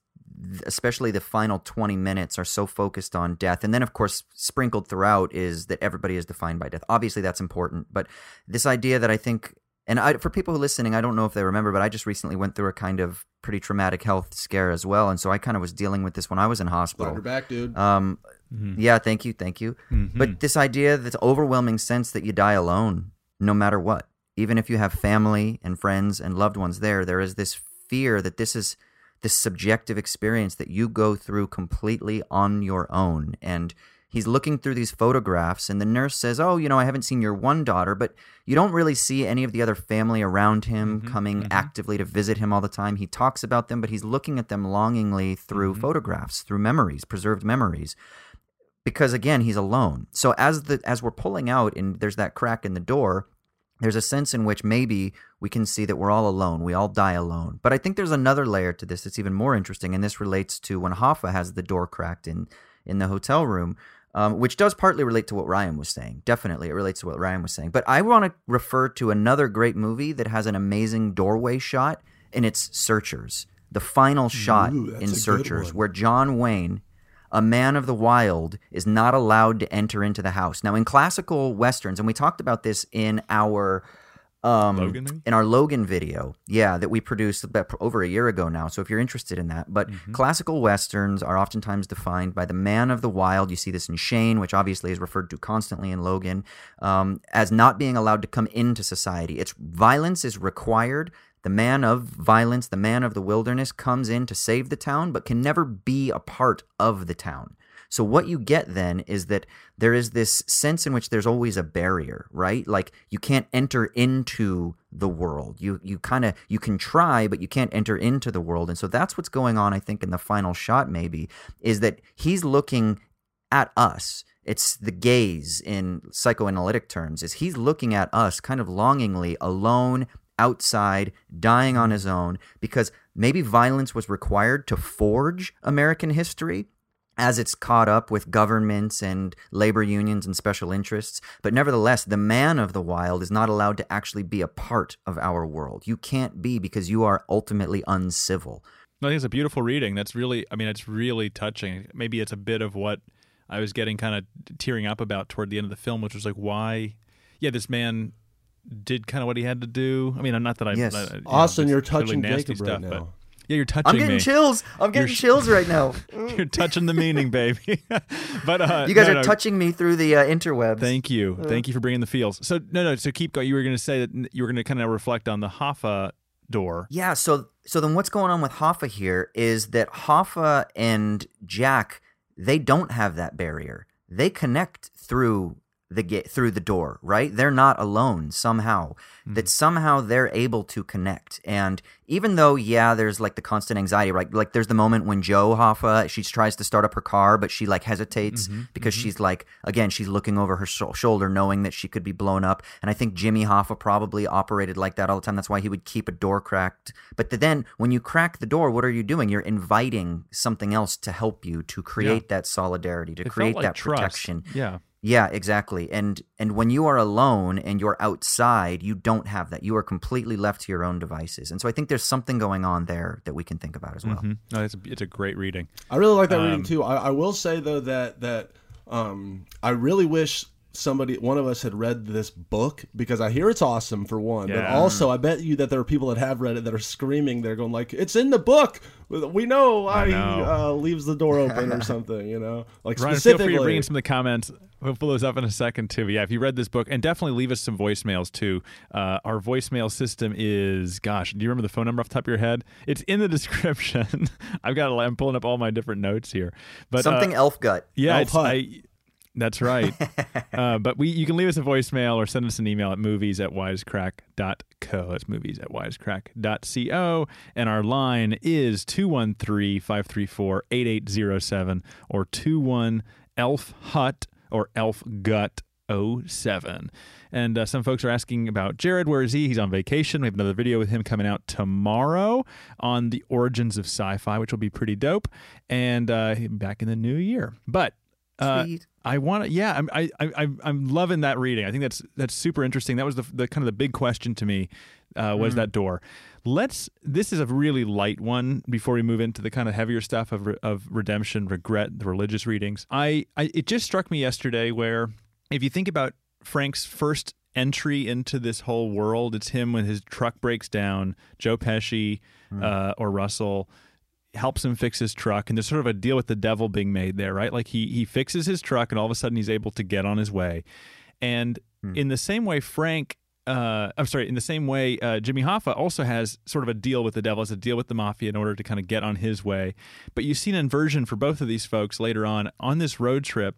especially the final 20 minutes are so focused on death and then of course sprinkled throughout is that everybody is defined by death. Obviously that's important, but this idea that I think and I, for people who are listening, I don't know if they remember, but I just recently went through a kind of pretty traumatic health scare as well, and so I kind of was dealing with this when I was in Glad hospital. you're back, dude. Um, Mhm. yeah, thank you, thank you. Mhm. But this idea, this overwhelming sense that you die alone, no matter what, even if you have family and friends and loved ones there, there is this fear that this is this subjective experience that you go through completely on your own. And he's looking through these photographs, and the nurse says, Oh, you know, I haven't seen your one daughter, but you don't really see any of the other family around him Mhm, coming mhm. actively to visit him all the time. He talks about them, but he's looking at them longingly through Mhm. photographs, through memories, preserved memories because again he's alone so as the as we're pulling out and there's that crack in the door there's a sense in which maybe we can see that we're all alone we all die alone but i think there's another layer to this that's even more interesting and this relates to when hoffa has the door cracked in in the hotel room um, which does partly relate to what Ryan was saying. Definitely, it relates to what Ryan was saying. But I want to refer to another great movie that has an amazing doorway shot, and it's Searchers. The final shot Ooh, in Searchers, where John Wayne, a man of the wild, is not allowed to enter into the house. Now, in classical westerns, and we talked about this in our um, Logan, maybe? in our Logan video, yeah, that we produced about over a year ago now. So if you're interested in that, but Mm-hmm. classical westerns are oftentimes defined by the man of the wild. You see this in Shane, which obviously is referred to constantly in Logan, um, as not being allowed to come into society. It's violence is required. The man of violence, the man of the wilderness, comes in to save the town, but can never be a part of the town. So what you get then is that there is this sense in which there's always a barrier, right? Like you can't enter into the world. You you kind of you can try, but you can't enter into the world. And so that's what's going on, I think, in the final shot. Maybe is that he's looking at us. It's the gaze in psychoanalytic terms. Is he's looking at us kind of longingly, alone, outside, dying on his own, because maybe violence was required to forge American history as it's caught up with governments and labor unions and special interests. But nevertheless, the man of the wild is not allowed to actually be a part of our world. You can't be because you are ultimately uncivil. I think it's a beautiful reading. That's really, I mean, it's really touching. Maybe it's a bit of what I was getting kind of tearing up about toward the end of the film, which was like, why? Yeah, this man did kind of what he had to do. I mean, not that I. Yes. I- you Austin, it's you're touching nasty Jacob right stuff, but- now. Yeah, you're touching I'm getting me. chills. I'm getting You're- chills right now. You're touching the meaning, baby. but uh, You guys no, are no, touching me through the uh, interwebs. Thank you, thank you for bringing the feels. So no, no. So keep going. You were going to say that you were going to kind of reflect on the Hoffa door. Yeah, so so then what's going on with Hoffa here is that Hoffa and Jack they don't have that barrier. They connect through the gate through the door, right? They're not alone somehow. Mm-hmm. That somehow they're able to connect. And even though yeah, there's like the constant anxiety, right? Like there's the moment when Jo Hoffa she tries to start up her car, but she like hesitates mm-hmm. because mm-hmm. she's like again she's looking over her sho- shoulder, knowing that she could be blown up. And I think Jimmy Hoffa probably operated like that all the time. That's why he would keep a door cracked. But th- then when you crack the door, what are you doing? You're inviting something else to help you to create that solidarity, to It create like that trust. protection. Yeah. Yeah, exactly. And and when you are alone and you're outside, you don't have that. You are completely left to your own devices. And so I think there's something going on there that we can think about as well. Mhm. No, it's a, it's a great reading. I really like that reading Um, too. I, I will say though that that um, I really wish somebody, one of us, had read this book because I hear it's awesome for one, but also I bet you that there are people that have read it that are screaming. They're going like, "It's in the book. We know why he uh, leaves the door open or something." You know, like Ryan, feel specifically. free to bring in some of the comments. We'll pull those up in a second too. But yeah, if you read this book, and definitely leave us some voicemails too. Uh, our voicemail system is, gosh, do you remember the phone number off the top of your head? It's in the description. I've got, I'm pulling up all my different notes here. But uh, Something elf gut. yeah, Elf it's, Hut. I, that's right. uh, but we, you can leave us a voicemail or send us an email at movies at wisecrack.co. That's movies at wisecrack.co. And our line is 213 534 8807 or 21 Elf Hut or Elf Gut 07. And uh, some folks are asking about Jared. Where is he? He's on vacation. We have another video with him coming out tomorrow on the origins of sci fi, which will be pretty dope. And uh, back in the new year. But uh, I want to. Yeah, I'm. I, I, I'm- I'm loving that reading. I think that's that's super interesting. That was the, the kind of the big question to me. Uh, was that door? Let's. This is a really light one before we move into the kind of heavier stuff of of redemption, regret, the religious readings. I, I. It just struck me yesterday where if you think about Frank's first entry into this whole world, it's him when his truck breaks down. Joe Pesci uh, or Russell helps him fix his truck and there's sort of a deal with the devil being made there right like he he fixes his truck and all of a sudden he's able to get on his way and in the same way frank uh, I'm sorry. In the same way, uh, Jimmy Hoffa also has sort of a deal with the devil, has a deal with the mafia in order to kind of get on his way. But you see an inversion for both of these folks later on on this road trip.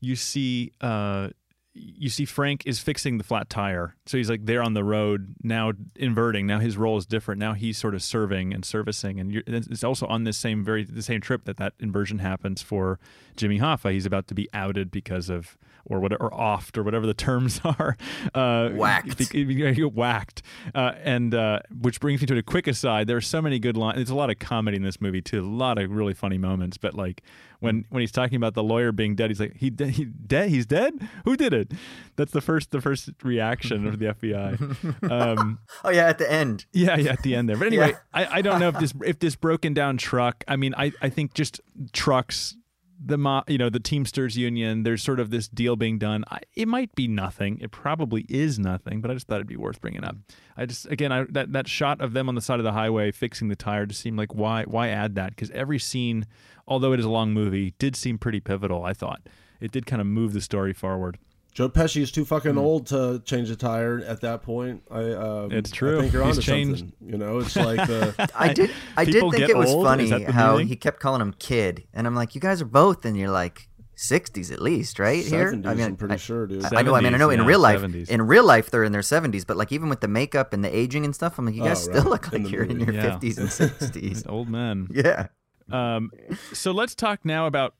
You see, uh, you see Frank is fixing the flat tire. So he's like there on the road now, inverting. Now his role is different. Now he's sort of serving and servicing. And it's also on this same very the same trip that that inversion happens for Jimmy Hoffa. He's about to be outed because of or whatever, or oft, or whatever the terms are. Uh, whacked. You get whacked. Uh, and uh, which brings me to a quick aside. There are so many good lines. There's a lot of comedy in this movie too. A lot of really funny moments. But like when when he's talking about the lawyer being dead, he's like, he de- he dead. He's dead. Who did it? That's the first the first reaction of the FBI. Um, oh yeah, at the end. Yeah, yeah, at the end there. But anyway, yeah. I, I don't know if this if this broken down truck. I mean, I I think just trucks the mo- you know the Teamsters union. There's sort of this deal being done. I, it might be nothing. It probably is nothing, but I just thought it'd be worth bringing up. I just again I, that that shot of them on the side of the highway fixing the tire just seemed like why why add that? Because every scene, although it is a long movie, did seem pretty pivotal. I thought it did kind of move the story forward. Joe Pesci is too fucking mm. old to change a tire at that point. I um, it's true. I think you're He's onto changed. something. You know, it's like the, I did. I did think it was old? funny how meaning? he kept calling him kid, and I'm like, you guys are both, and you're like. 60s at least, right? Here, I mean, I'm pretty I, sure, dude. 70s, I know. I mean, I know. In yeah, real life, 70s. in real life, they're in their 70s, but like even with the makeup and the aging and stuff, I'm like, you guys oh, still right. look like in you're movie. in your yeah. 50s and 60s. Old men. Yeah. Um. So let's talk now about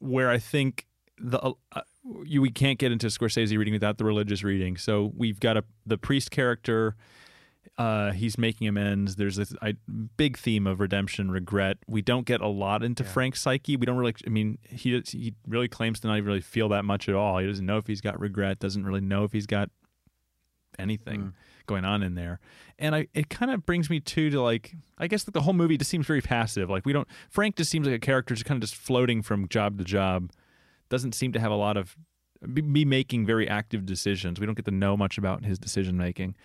where I think the uh, you we can't get into Scorsese reading without the religious reading. So we've got a the priest character. Uh, he's making amends. There's this I, big theme of redemption, regret. We don't get a lot into yeah. Frank's psyche. We don't really. I mean, he he really claims to not even really feel that much at all. He doesn't know if he's got regret. Doesn't really know if he's got anything mm. going on in there. And I it kind of brings me to to like I guess that the whole movie just seems very passive. Like we don't Frank just seems like a character just kind of just floating from job to job doesn't seem to have a lot of be making very active decisions. We don't get to know much about his decision making.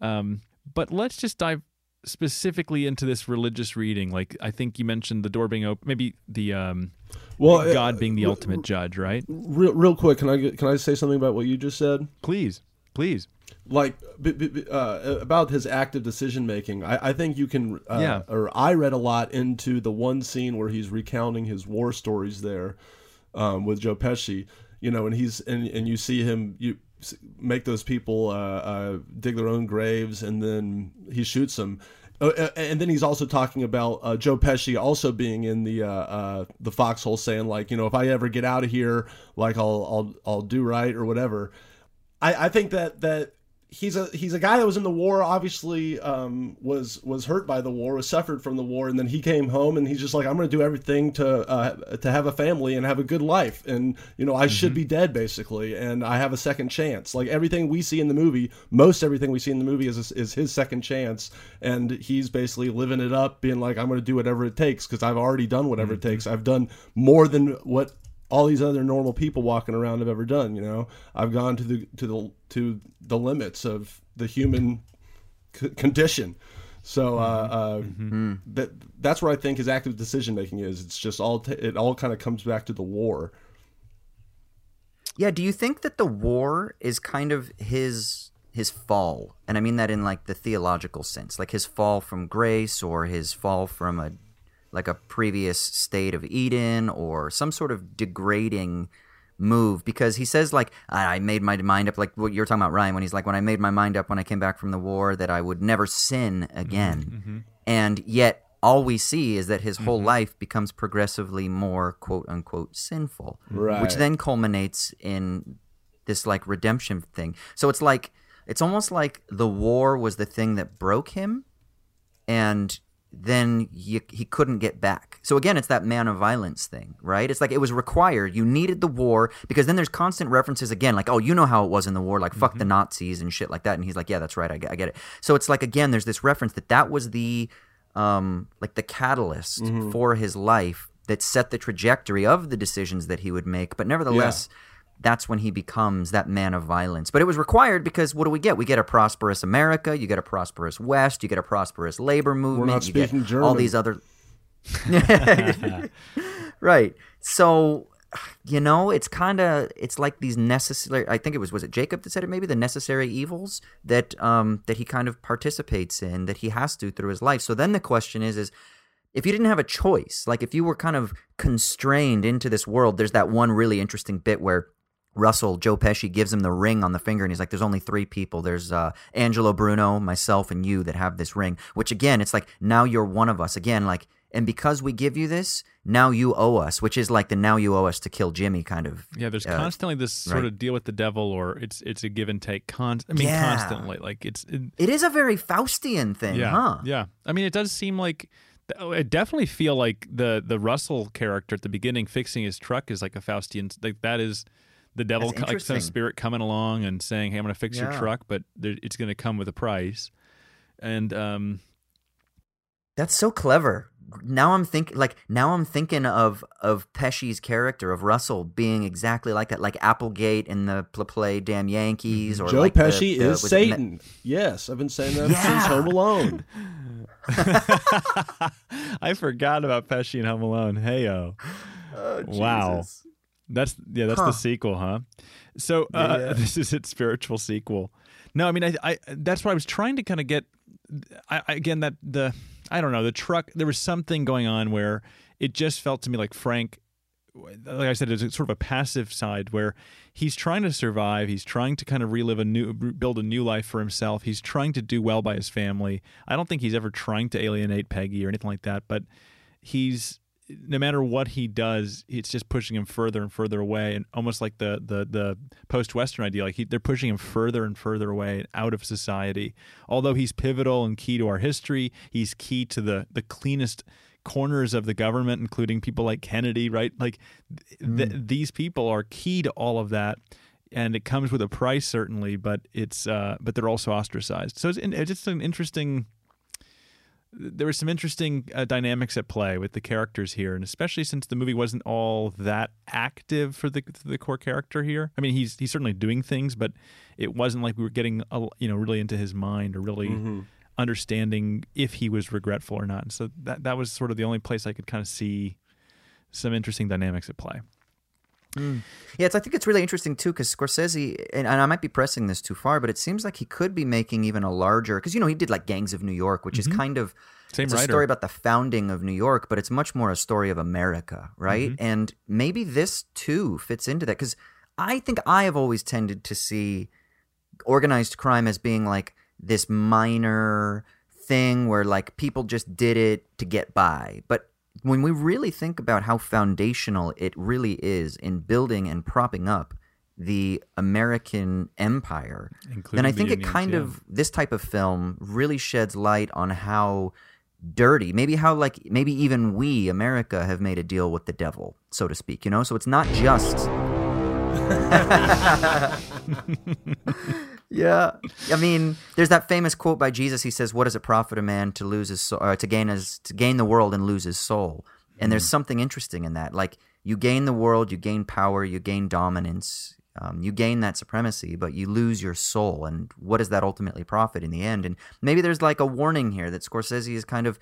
Um, but let's just dive specifically into this religious reading. Like I think you mentioned the door being open, maybe the um, well, God uh, being the uh, ultimate judge, right? Real, real quick, can I can I say something about what you just said? Please, please. Like uh, about his active decision making, I, I, think you can. Uh, yeah. Or I read a lot into the one scene where he's recounting his war stories there um, with Joe Pesci, you know, and he's and and you see him you make those people uh, uh, dig their own graves, and then he shoots them. Uh and then he's also talking about uh, Joe Pesci also being in the uh, uh, the foxhole, saying like, you know, if I ever get out of here, like I'll I'll I'll do right or whatever. I, I think that that he's a he's a guy that was in the war obviously um, was was hurt by the war was suffered from the war and then he came home and he's just like i'm going to do everything to uh, to have a family and have a good life and you know i mm-hmm. should be dead basically and i have a second chance like everything we see in the movie most everything we see in the movie is is his second chance and he's basically living it up being like i'm going to do whatever it takes because i've already done whatever mm-hmm. it takes i've done more than what all these other normal people walking around have ever done. You know, I've gone to the to the to the limits of the human c- condition. So uh, uh, mm-hmm. that that's where I think his active decision making is. It's just all t- it all kind of comes back to the war. Yeah. Do you think that the war is kind of his his fall, and I mean that in like the theological sense, like his fall from grace or his fall from a like a previous state of Eden or some sort of degrading move because he says like I made my mind up like what you're talking about Ryan when he's like when I made my mind up when I came back from the war that I would never sin again mm-hmm. mm-hmm. and yet all we see is that his whole mm-hmm. life becomes progressively more quote unquote sinful right. which then culminates in this like redemption thing so it's like it's almost like the war was the thing that broke him and then he, he couldn't get back. So again, it's that man of violence thing, right? It's like it was required. You needed the war because then there's constant references again, like, oh, you know how it was in the war, like fuck mm-hmm. the Nazis and shit like that. And he's like, yeah, that's right, I get, I get it. So it's like again, there's this reference that that was the um like the catalyst mm-hmm. for his life that set the trajectory of the decisions that he would make. But nevertheless. Yeah that's when he becomes that man of violence. But it was required because what do we get? We get a prosperous America, you get a prosperous West, you get a prosperous labor movement, We're not you speaking get German. all these other Right. So you know, it's kind of it's like these necessary I think it was was it Jacob that said it maybe the necessary evils that um that he kind of participates in that he has to through his life. So then the question is is if you didn't have a choice, like if you were kind of constrained into this world, there's that one really interesting bit where Russell, Joe Pesci gives him the ring on the finger, and he's like, "There's only three people. There's uh, Angelo Bruno, myself, and you that have this ring." Which again, it's like now you're one of us. Again, like and because we give you this, now you owe us, which is like the now you owe us to kill Jimmy kind of. Yeah, there's uh, constantly this sort right. of deal with the devil, or it's it's a give and take. Con, I mean, Yeah. constantly. Like it's it, It is a very Faustian thing, yeah, huh? yeah. I mean, it does seem like oh, I definitely feel like the the Russell character at the beginning fixing his truck is like a Faustian. Like that is the devil, That's co- like some spirit coming along and saying, "Hey, I'm going to fix your truck, but there, it's going to come with a price." And um, That's so clever. Now I'm thinking like now I'm thinking of of Pesci's character of Russell being exactly like that, like Applegate in the play Damn Yankees, or Joe like Pesci the- is with- Satan. yes, I've been saying that Yeah. since Home Alone. I forgot about Pesci and Home Alone. Heyo. wow. That's yeah, that's Huh. the sequel, huh? So uh, Yeah. this is its spiritual sequel. No, I mean, I, I that's what I was trying to kind of get. I, I, again, that the I don't know the truck. There was something going on where it just felt to me like Frank. Like I said, it's sort of a passive side where he's trying to survive. He's trying to kind of relive a new, build a new life for himself. He's trying to do well by his family. I don't think he's ever trying to alienate Peggy or anything like that. But he's no matter what he does, it's just pushing him further and further away, and almost like the the the post Western idea, like he, they're pushing him further and further away and out of society. Although he's pivotal and key to our history, he's key to the the cleanest corners of the government, including people like Kennedy, right? Like th- th- these people are key to all of that. And it comes with a price, certainly, but it's uh, but they're also ostracized. So it's, it's just an interesting there were some interesting uh, dynamics at play with the characters here, and especially since the movie wasn't all that active for the the core character here. I mean, he's he's certainly doing things, but it wasn't like we were getting a, you know really into his mind or really Mm-hmm. understanding if he was regretful or not. And so that that was sort of the only place I could kind of see some interesting dynamics at play. Yeah, it's, I think it's really interesting too because Scorsese, and, and I might be pressing this too far, but it seems like he could be making even a larger because you know he did like Gangs of New York, which is kind of Mm-hmm. Same it's a story about the founding of New York, but it's much more a story of America, right? Mm-hmm. And maybe this too fits into that because I think I have always tended to see organized crime as being like this minor thing where like people just did it to get by. But when we really think about how foundational it really is in building and propping up the American empire, Including then I the think it Indians, kind yeah. of this type of film really sheds light on how dirty, maybe how like maybe even we America have made a deal with the devil, so to speak, you know? So it's not just Yeah, I mean, there's that famous quote by Jesus. He says, "What does it profit a man to lose his soul, uh, to gain his to gain the world and lose his soul?" And there's something interesting in that. Like you gain the world, you gain power, you gain dominance, um, you gain that supremacy, but you lose your soul. And what does that ultimately profit in the end? And maybe there's like a warning here that Scorsese is kind of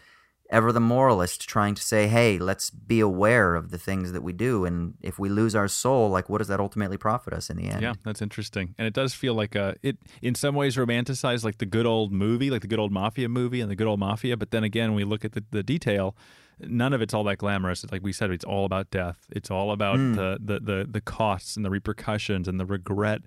ever the moralist trying to say, hey, let's be aware of the things that we do. And if we lose our soul, like what does that ultimately profit us in the end? Yeah, that's interesting, and it does feel like a it in some ways romanticized like the good old movie, like the good old mafia movie and the good old mafia. But then again, when we look at the, the detail, none of it's all that glamorous. It's like we said, it's all about death. It's all about hmm. the, the the the costs and the repercussions and the regret.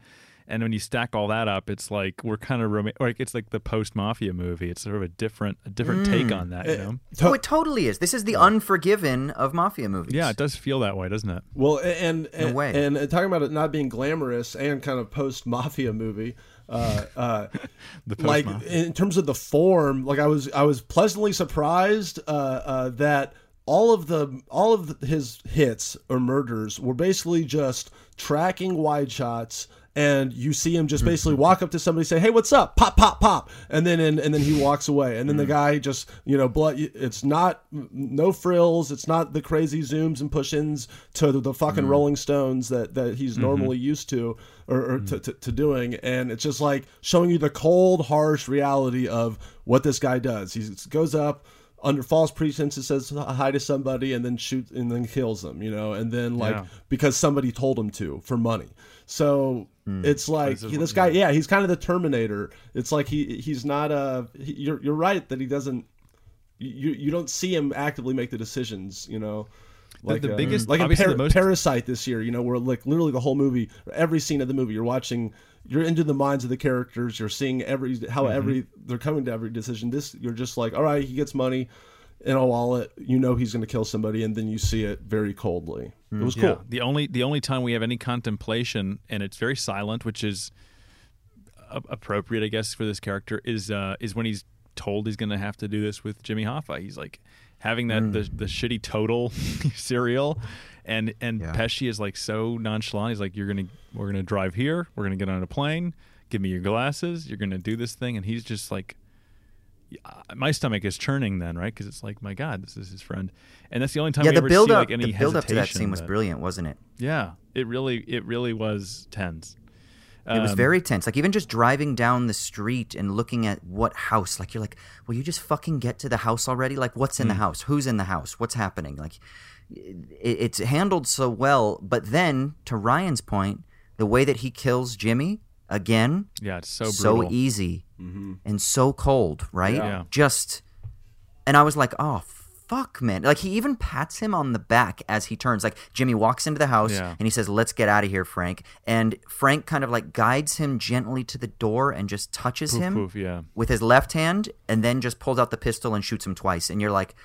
And when you stack all that up, it's like we're kind of rom- like it's like the post mafia movie. It's sort of a different a different take on that, you know. Oh, it totally is. This is the Unforgiven of mafia movies. Yeah, it does feel that way, doesn't it? Well, and and, way. and, and talking about it not being glamorous and kind of post mafia movie, uh, uh, The like in terms of the form, like I was I was pleasantly surprised uh, uh, that all of the all of his hits or murders were basically just tracking wide shots. And you see him just basically mm-hmm. walk up to somebody, say, "Hey, what's up?" Pop, pop, pop, and then and, and then he walks away. And then the mm-hmm. guy just, you know, blood. It's not no frills. It's not the crazy zooms and push-ins to the, the fucking mm-hmm. Rolling Stones that that he's normally used to or, or to, to, to doing. And it's just like showing you the cold, harsh reality of what this guy does. He goes up under false pretenses, says hi to somebody, and then shoots and then kills them. You know, and then like Yeah. because somebody told him to for money. So it's like This this guy, yeah, he's kind of the Terminator. It's like he he's not a. He, you're you're right that he doesn't. You you don't see him actively make the decisions. You know. Like the uh, biggest- like in obviously Par- most- Parasite this year, you know, where like literally the whole movie, every scene of the movie, you're watching, you're into the minds of the characters, you're seeing every how Mm-hmm. every they're coming to every decision. This you're just like, all right, he gets money, in a wallet. You know he's going to kill somebody, and then you see it very coldly. It was cool. Yeah. The only the only time we have any contemplation, and it's very silent, which is appropriate, I guess, for this character, is uh, is when he's told he's going to have to do this with Jimmy Hoffa. He's like having that the, the shitty total cereal, and and Yeah. Pesci is like so nonchalant. He's like, "You're gonna we're gonna drive here. We're gonna get on a plane. Give me your glasses. You're gonna do this thing." And he's just like. Yeah, My stomach is churning then, right? Because it's like, my God, this is his friend, and that's the only time yeah, we the ever build see up, like any the build up to that scene was that- brilliant, wasn't it? yeah, it really, it really was tense. It was Um, very tense. Like even just driving down the street and looking at what house, like you're like, will you just fucking get to the house already? Like what's Hmm. in the house? Who's in the house? What's happening? Like it, it's handled so well. But then to Ryan's point, the way that he kills Jimmy again, Yeah, it's so so, brutal. Easy and so cold, right? Yeah. Just, and I was like, oh fuck, man! Like he even pats him on the back as he turns. Like Jimmy walks into the house Yeah. and he says, "Let's get out of here, Frank." And Frank kind of like guides him gently to the door and just touches Poof, him poof, yeah. with his left hand, and then just pulls out the pistol and shoots him twice. And you're like,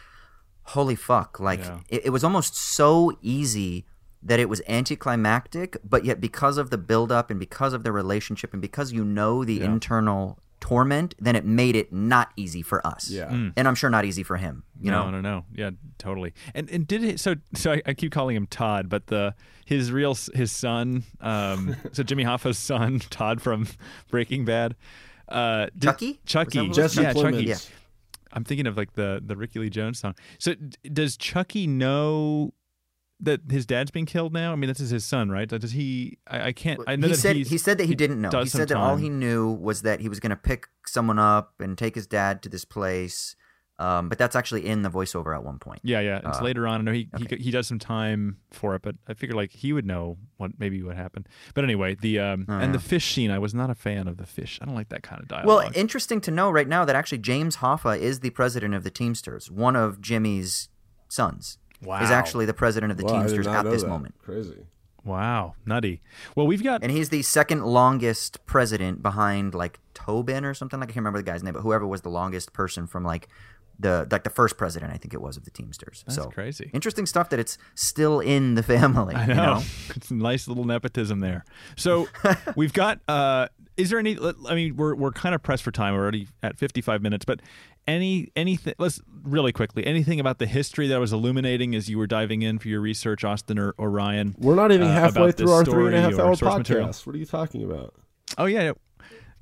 holy fuck! Like Yeah. it, it was almost so easy that it was anticlimactic, but yet because of the buildup and because of the relationship and because you know the internal torment, then it made it not easy for us. Yeah. Mm. and I'm sure not easy for him. You no, know, no, no. Yeah, totally. And and did it? So so I, I keep calling him Todd, but the his real his son. Um, so Jimmy Hoffa's son, Todd from Breaking Bad. Uh, did- Chucky? Chucky. Was Jesse yeah, Plemons. Chucky. Yeah. I'm thinking of like the the Rickie Lee Jones song. So d- does Chucky know that his dad's being killed now? I mean, this is his son, right? Does he? I, I can't. I know he that said he said that he, didn't know. He said that all he knew was that he was going to pick someone up and take his dad to this place. Um, but that's actually in the voiceover at one point. Yeah, yeah. It's Uh, later on. I know he, okay. he he does some time for it, but I figure like he would know what maybe what happened. But anyway, the um Oh, and the fish scene, I was not a fan of the fish. I don't like that kind of dialogue. Well, interesting to know right now that actually James Hoffa is the president of the Teamsters. One of Jimmy's sons wow, is actually the president of the Wow, Teamsters at this that. moment. Crazy. wow, nutty. Well, we've got And he's the second longest president behind like Tobin or something like I can't remember the guy's name, but whoever was the longest person from like the like the first president I think it was of the Teamsters. that's so crazy. interesting stuff that it's still in the family. I You know. know? it's a nice little nepotism there. So we've got. uh Is there any? I mean, we're we're kind of pressed for time. We're already at fifty five minutes, but any anything? Let's really quickly. Anything about the history that was illuminating as you were diving in for your research, Austin or, or Ryan? We're not even uh, halfway through our three and a half hour podcast. What are you talking about? Oh yeah,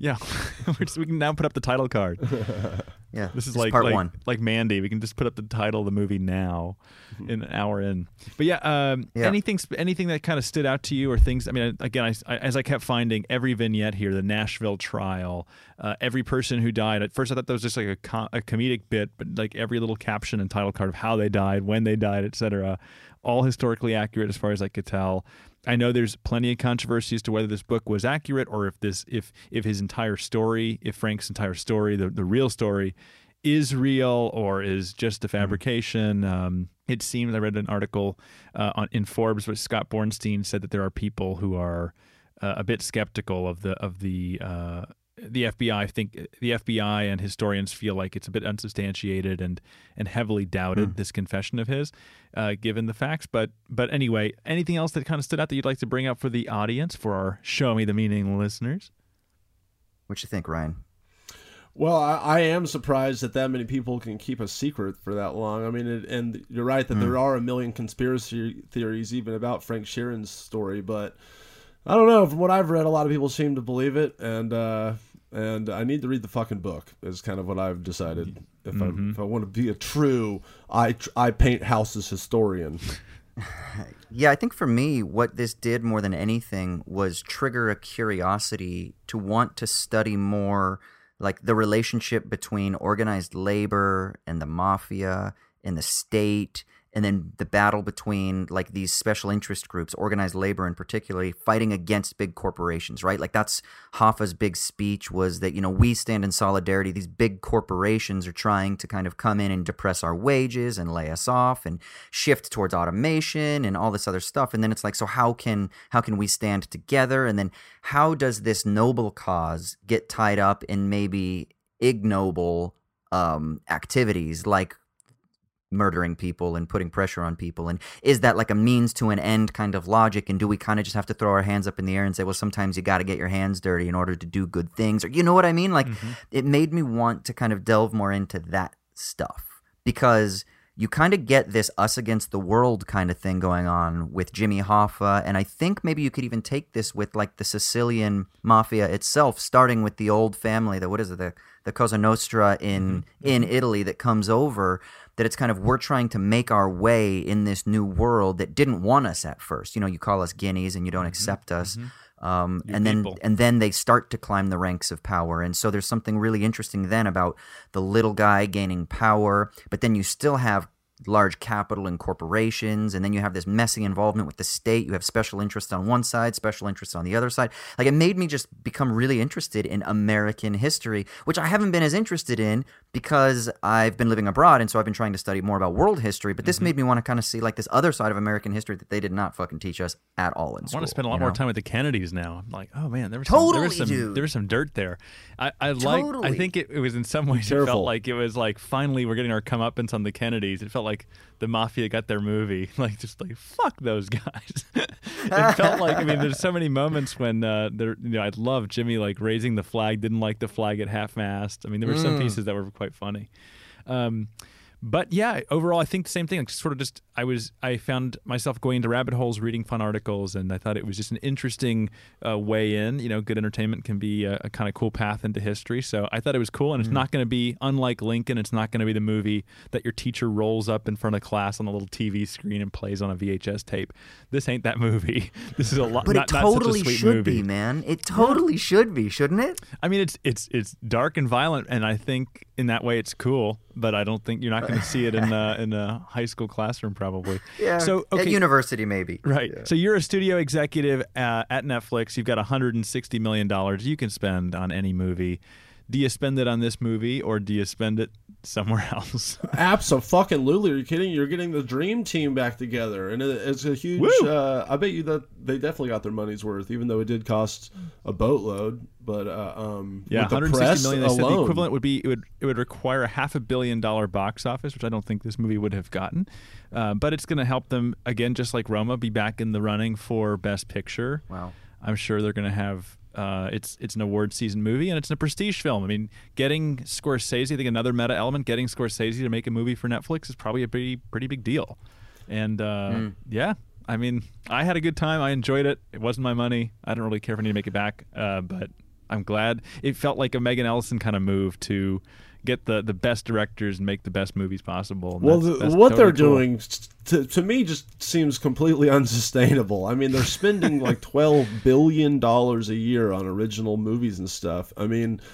yeah. yeah. We're just- we can now put up the title card. Yeah. This is like part like, one. like Mandy. We can just put up the title of the movie now, in an hour in. But yeah, um, Yeah. anything anything that kind of stood out to you, or things? I mean, again, I, I, as I kept finding every vignette here, the Nashville trial, uh, every person who died. At first, I thought that was just like a, a comedic bit, but like every little caption and title card of how they died, when they died, etc. All historically accurate as far as I could tell. I know there's plenty of controversy as to whether this book was accurate or if this if if his entire story, if Frank's entire story, the the real story, is real or is just a fabrication. Um, it seems I read an article uh, on in Forbes, where Scott Bornstein said that there are people who are uh, a bit skeptical of the of the uh, the FBI. I think the FBI and historians feel like it's a bit unsubstantiated and and heavily doubted this confession of his, uh, given the facts. But but anyway, anything else that kind of stood out that you'd like to bring up for the audience for our show me the meaning listeners? What you think, Ryan? Well, I, I am surprised that that many people can keep a secret for that long. I mean, it, and you're right that there are a million conspiracy theories even about Frank Sheeran's story, but I don't know. From what I've read, a lot of people seem to believe it, and uh, and I need to read the fucking book. Is kind of what I've decided. If I mm-hmm. if I want to be a true I I paint houses historian. Yeah, I think for me, what this did more than anything was trigger a curiosity to want to study more like the relationship between organized labor and the mafia and the state and then the battle between like these special interest groups organized labor and particularly fighting against big corporations right? Like that's hoffa's big speech was that you know we stand in solidarity. These big corporations are trying to kind of come in and depress our wages and lay us off and shift towards automation and all this other stuff. And then it's like so how can how can we stand together? And then how does this noble cause get tied up in maybe ignoble um, activities like murdering people and putting pressure on people and is that like a means to an end kind of logic and do we kind of just have to throw our hands up in the air and say well sometimes you got to get your hands dirty in order to do good things or you know what i mean like mm-hmm. it made me want to kind of delve more into that stuff because you kind of get this us against the world kind of thing going on with Jimmy Hoffa. And I think maybe you could even take this with like the Sicilian mafia itself, starting with the old family, the what is it, the, the Cosa Nostra in mm-hmm. in Italy that comes over. That it's kind of we're trying to make our way in this new world that didn't want us at first. You know, you call us guineas and you don't mm-hmm. accept us. Mm-hmm. Um, and then people. and then they start to climb the ranks of power and so there's something really interesting then about the little guy gaining power but then you still have large capital and corporations and then you have this messy involvement with the state you have special interests on one side special interests on the other side like it made me just become really interested in american history which i haven't been as interested in because i've been living abroad and so i've been trying to study more about world history but this mm-hmm. made me want to kind of see like this other side of american history that they did not fucking teach us at all in school i want to spend a lot more know? time with the kennedys now i'm like oh man there was totally, some, there was some, dude. there was some dirt there i, I like totally. i think it, it was in some ways it felt like it was like finally we're getting our comeuppance on the kennedys it felt like the mafia got their movie. Like just like fuck those guys. it felt like I mean, there's so many moments when uh, there. You know, I love Jimmy like raising the flag. Didn't like the flag at half mast. I mean, there were mm. some pieces that were quite funny. Um, but yeah, overall, I think the same thing. Like sort of just, I was, I found myself going into rabbit holes, reading fun articles, and I thought it was just an interesting uh, way in. You know, good entertainment can be a, a kind of cool path into history. So I thought it was cool, and mm-hmm. it's not going to be unlike Lincoln. It's not going to be the movie that your teacher rolls up in front of class on a little TV screen and plays on a VHS tape. This ain't that movie. This is a lot. But not, it totally should movie. be, man. It totally should be, shouldn't it? I mean, it's it's it's dark and violent, and I think in that way it's cool but I don't think you're not going to see it in a, in a high school classroom probably. Yeah. So okay. at university maybe. Right. Yeah. So you're a studio executive uh, at Netflix. You've got 160 million dollars you can spend on any movie. Do you spend it on this movie or do you spend it somewhere else? Absolutely. Are you kidding? You're getting the dream team back together, and it's a huge. Uh, I bet you that they definitely got their money's worth, even though it did cost a boatload. But uh, um, yeah, 160 million. They alone, said the equivalent would be it would it would require a half a billion dollar box office, which I don't think this movie would have gotten. Uh, but it's going to help them again, just like Roma, be back in the running for Best Picture. Wow. I'm sure they're going to have uh, it's it's an award season movie and it's a prestige film. I mean, getting Scorsese, I think another meta element, getting Scorsese to make a movie for Netflix is probably a pretty pretty big deal. And uh, mm. yeah, I mean, I had a good time. I enjoyed it. It wasn't my money. I don't really care if I need to make it back, uh, but I'm glad. It felt like a Megan Ellison kind of move to get the the best directors and make the best movies possible. well, that's, that's what totally they're cool. doing to, to me just seems completely unsustainable. I mean, they're spending like twelve billion dollars a year on original movies and stuff. I mean.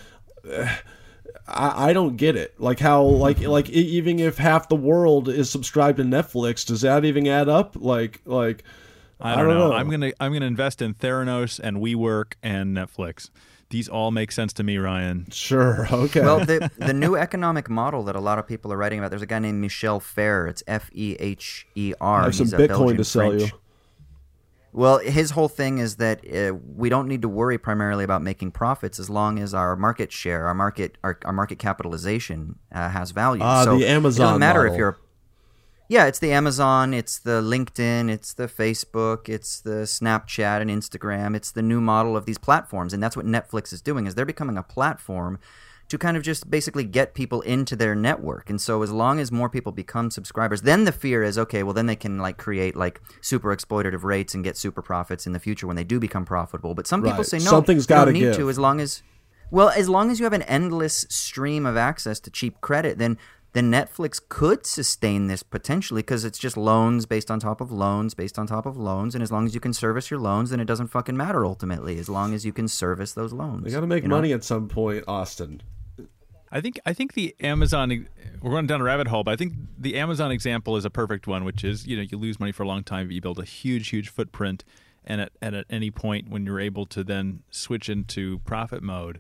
I, I don't get it. Like how like like even if half the world is subscribed to Netflix, does that even add up? Like like I don't, I don't know. know. I'm gonna I'm gonna invest in Theranos and WeWork and Netflix these all make sense to me, Ryan. Sure. Okay. Well, the the new economic model that a lot of people are writing about. There's a guy named Michel Feher. It's F E H E R. I have some Bitcoin to sell French. you. Well, his whole thing is that uh, we don't need to worry primarily about making profits as long as our market share, our market, our, our market capitalization uh, has value. Ah, so the Amazon. It doesn't matter model. if you're yeah, it's the Amazon, it's the LinkedIn, it's the Facebook, it's the Snapchat and Instagram. It's the new model of these platforms, and that's what Netflix is doing. Is they're becoming a platform to kind of just basically get people into their network. And so as long as more people become subscribers, then the fear is okay, well then they can like create like super exploitative rates and get super profits in the future when they do become profitable. But some people say no, something's got to need give. to as long as well, as long as you have an endless stream of access to cheap credit, then then Netflix could sustain this potentially because it's just loans based on top of loans based on top of loans. And as long as you can service your loans, then it doesn't fucking matter ultimately, as long as you can service those loans. They got to make money know? at some point, Austin. I think I think the Amazon we're going down a rabbit hole, but I think the Amazon example is a perfect one, which is you know you lose money for a long time, but you build a huge huge footprint, and at, and at any point when you're able to then switch into profit mode,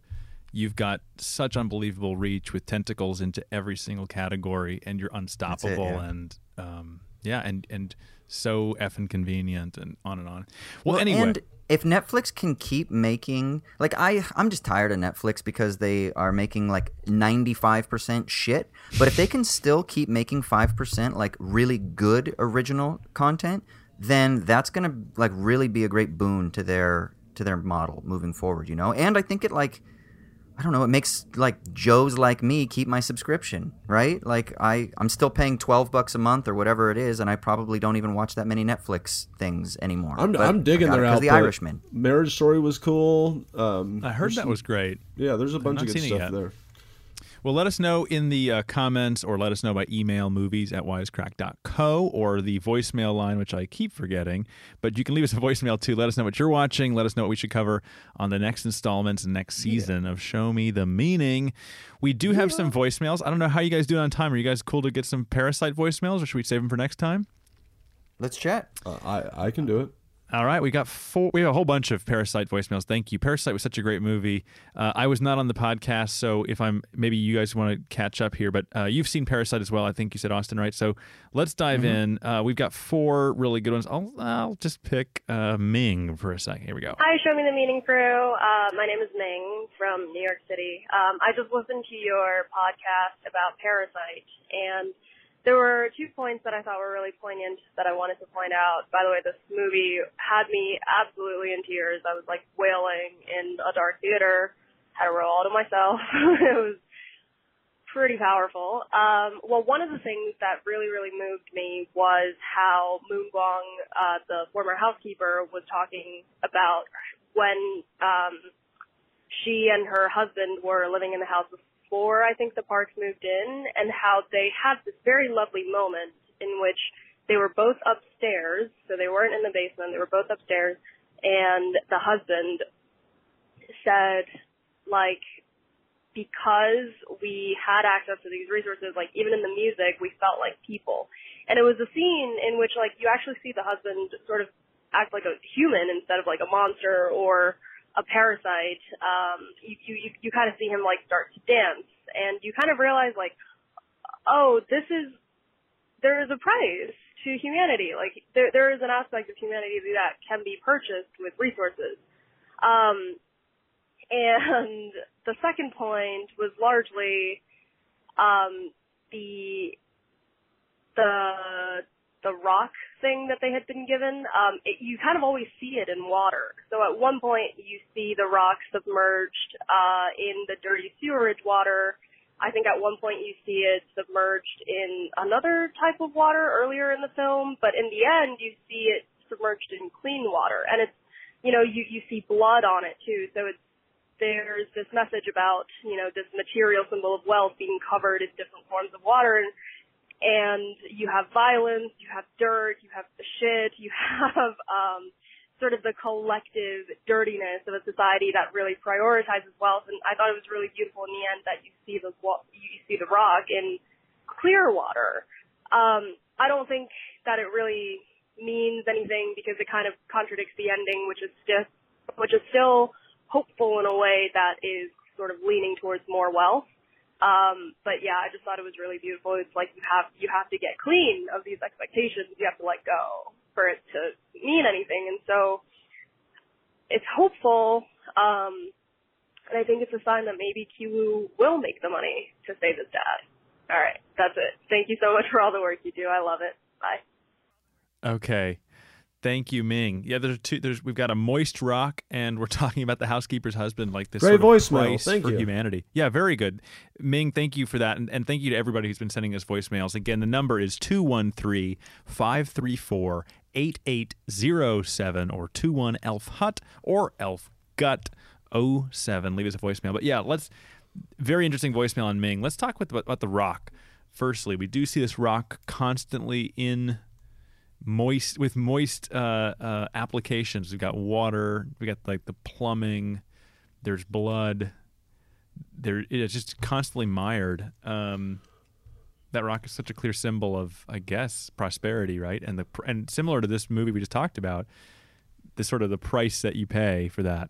you've got such unbelievable reach with tentacles into every single category, and you're unstoppable. It, yeah. And um, yeah, and and so effing convenient and on and on. Well, Well, anyway, and if Netflix can keep making like I I'm just tired of Netflix because they are making like 95% shit, but if they can still keep making 5% like really good original content, then that's going to like really be a great boon to their to their model moving forward, you know? And I think it like I don't know, it makes like Joes like me keep my subscription, right? Like I I'm still paying 12 bucks a month or whatever it is and I probably don't even watch that many Netflix things anymore. I'm, I'm digging I got their output. The Irishman. Marriage Story was cool. Um, I heard that was great. yeah, there's a bunch of good stuff there. Well, let us know in the uh, comments or let us know by email movies at wisecrack.co or the voicemail line, which I keep forgetting. But you can leave us a voicemail too. Let us know what you're watching. Let us know what we should cover on the next installments and next season of Show Me the Meaning. We do have some voicemails. I don't know how you guys do it on time. Are you guys cool to get some Parasite voicemails or should we save them for next time? Let's chat. Uh, I I can do it. All right, we got four. We have a whole bunch of Parasite voicemails. Thank you. Parasite was such a great movie. Uh, I was not on the podcast, so if I'm maybe you guys want to catch up here, but uh, you've seen Parasite as well. I think you said Austin, right? So let's dive in. Uh, we've got four really good ones. I'll I'll just pick uh, Ming for a second. Here we go. Hi, Show Me the Meaning crew. Uh, my name is Ming from New York City. Um, I just listened to your podcast about Parasite, and there were two points that I thought were really poignant that I wanted to point out. By the way, this movie had me absolutely in tears. I was like wailing in a dark theater. Had to roll all to myself. it was pretty powerful. Um, well, one of the things that really, really moved me was how Moon Gwang, uh, the former housekeeper, was talking about when um, she and her husband were living in the house before I think the Parks moved in, and how they had this very lovely moment in which they were both upstairs, so they weren't in the basement, they were both upstairs, and the husband said, like, because we had access to these resources, like even in the music, we felt like people. And it was a scene in which like you actually see the husband sort of act like a human instead of like a monster or a parasite. Um, you, you, you, kind of see him like start to dance and you kind of realize like, oh, this is, there is a price to humanity. Like there, there is an aspect of humanity that can be purchased with resources. Um, and the second point was largely um, the the the rock thing that they had been given. Um, it, you kind of always see it in water. So at one point you see the rock submerged uh, in the dirty sewerage water. I think at one point you see it submerged in another type of water earlier in the film, but in the end you see it submerged in clean water, and it's you know you you see blood on it too. So it's there's this message about, you know, this material symbol of wealth being covered in different forms of water and, and you have violence, you have dirt, you have the shit, you have, um, sort of the collective dirtiness of a society that really prioritizes wealth. And I thought it was really beautiful in the end that you see the, you see the rock in clear water. Um, I don't think that it really means anything because it kind of contradicts the ending, which is just, which is still hopeful in a way that is sort of leaning towards more wealth. Um, but yeah, I just thought it was really beautiful. It's like you have you have to get clean of these expectations. You have to let go for it to mean anything. And so it's hopeful. Um, and I think it's a sign that maybe Kiwoo will make the money to save his dad. All right, that's it. Thank you so much for all the work you do. I love it. Bye. Okay. Thank you, Ming. Yeah, there's two. There's we've got a moist rock, and we're talking about the housekeeper's husband, like this Great sort of voicemail. Thank for you. humanity. Yeah, very good, Ming. Thank you for that, and, and thank you to everybody who's been sending us voicemails. Again, the number is 213-534-8807 or 21 Elf Hut or Elf Gut 07. Leave us a voicemail. But yeah, let's very interesting voicemail on Ming. Let's talk with about the rock. Firstly, we do see this rock constantly in moist with moist uh, uh, applications. We've got water. We got like the plumbing. There's blood. There it's just constantly mired. Um, that rock is such a clear symbol of, I guess, prosperity, right? And the and similar to this movie we just talked about, the sort of the price that you pay for that.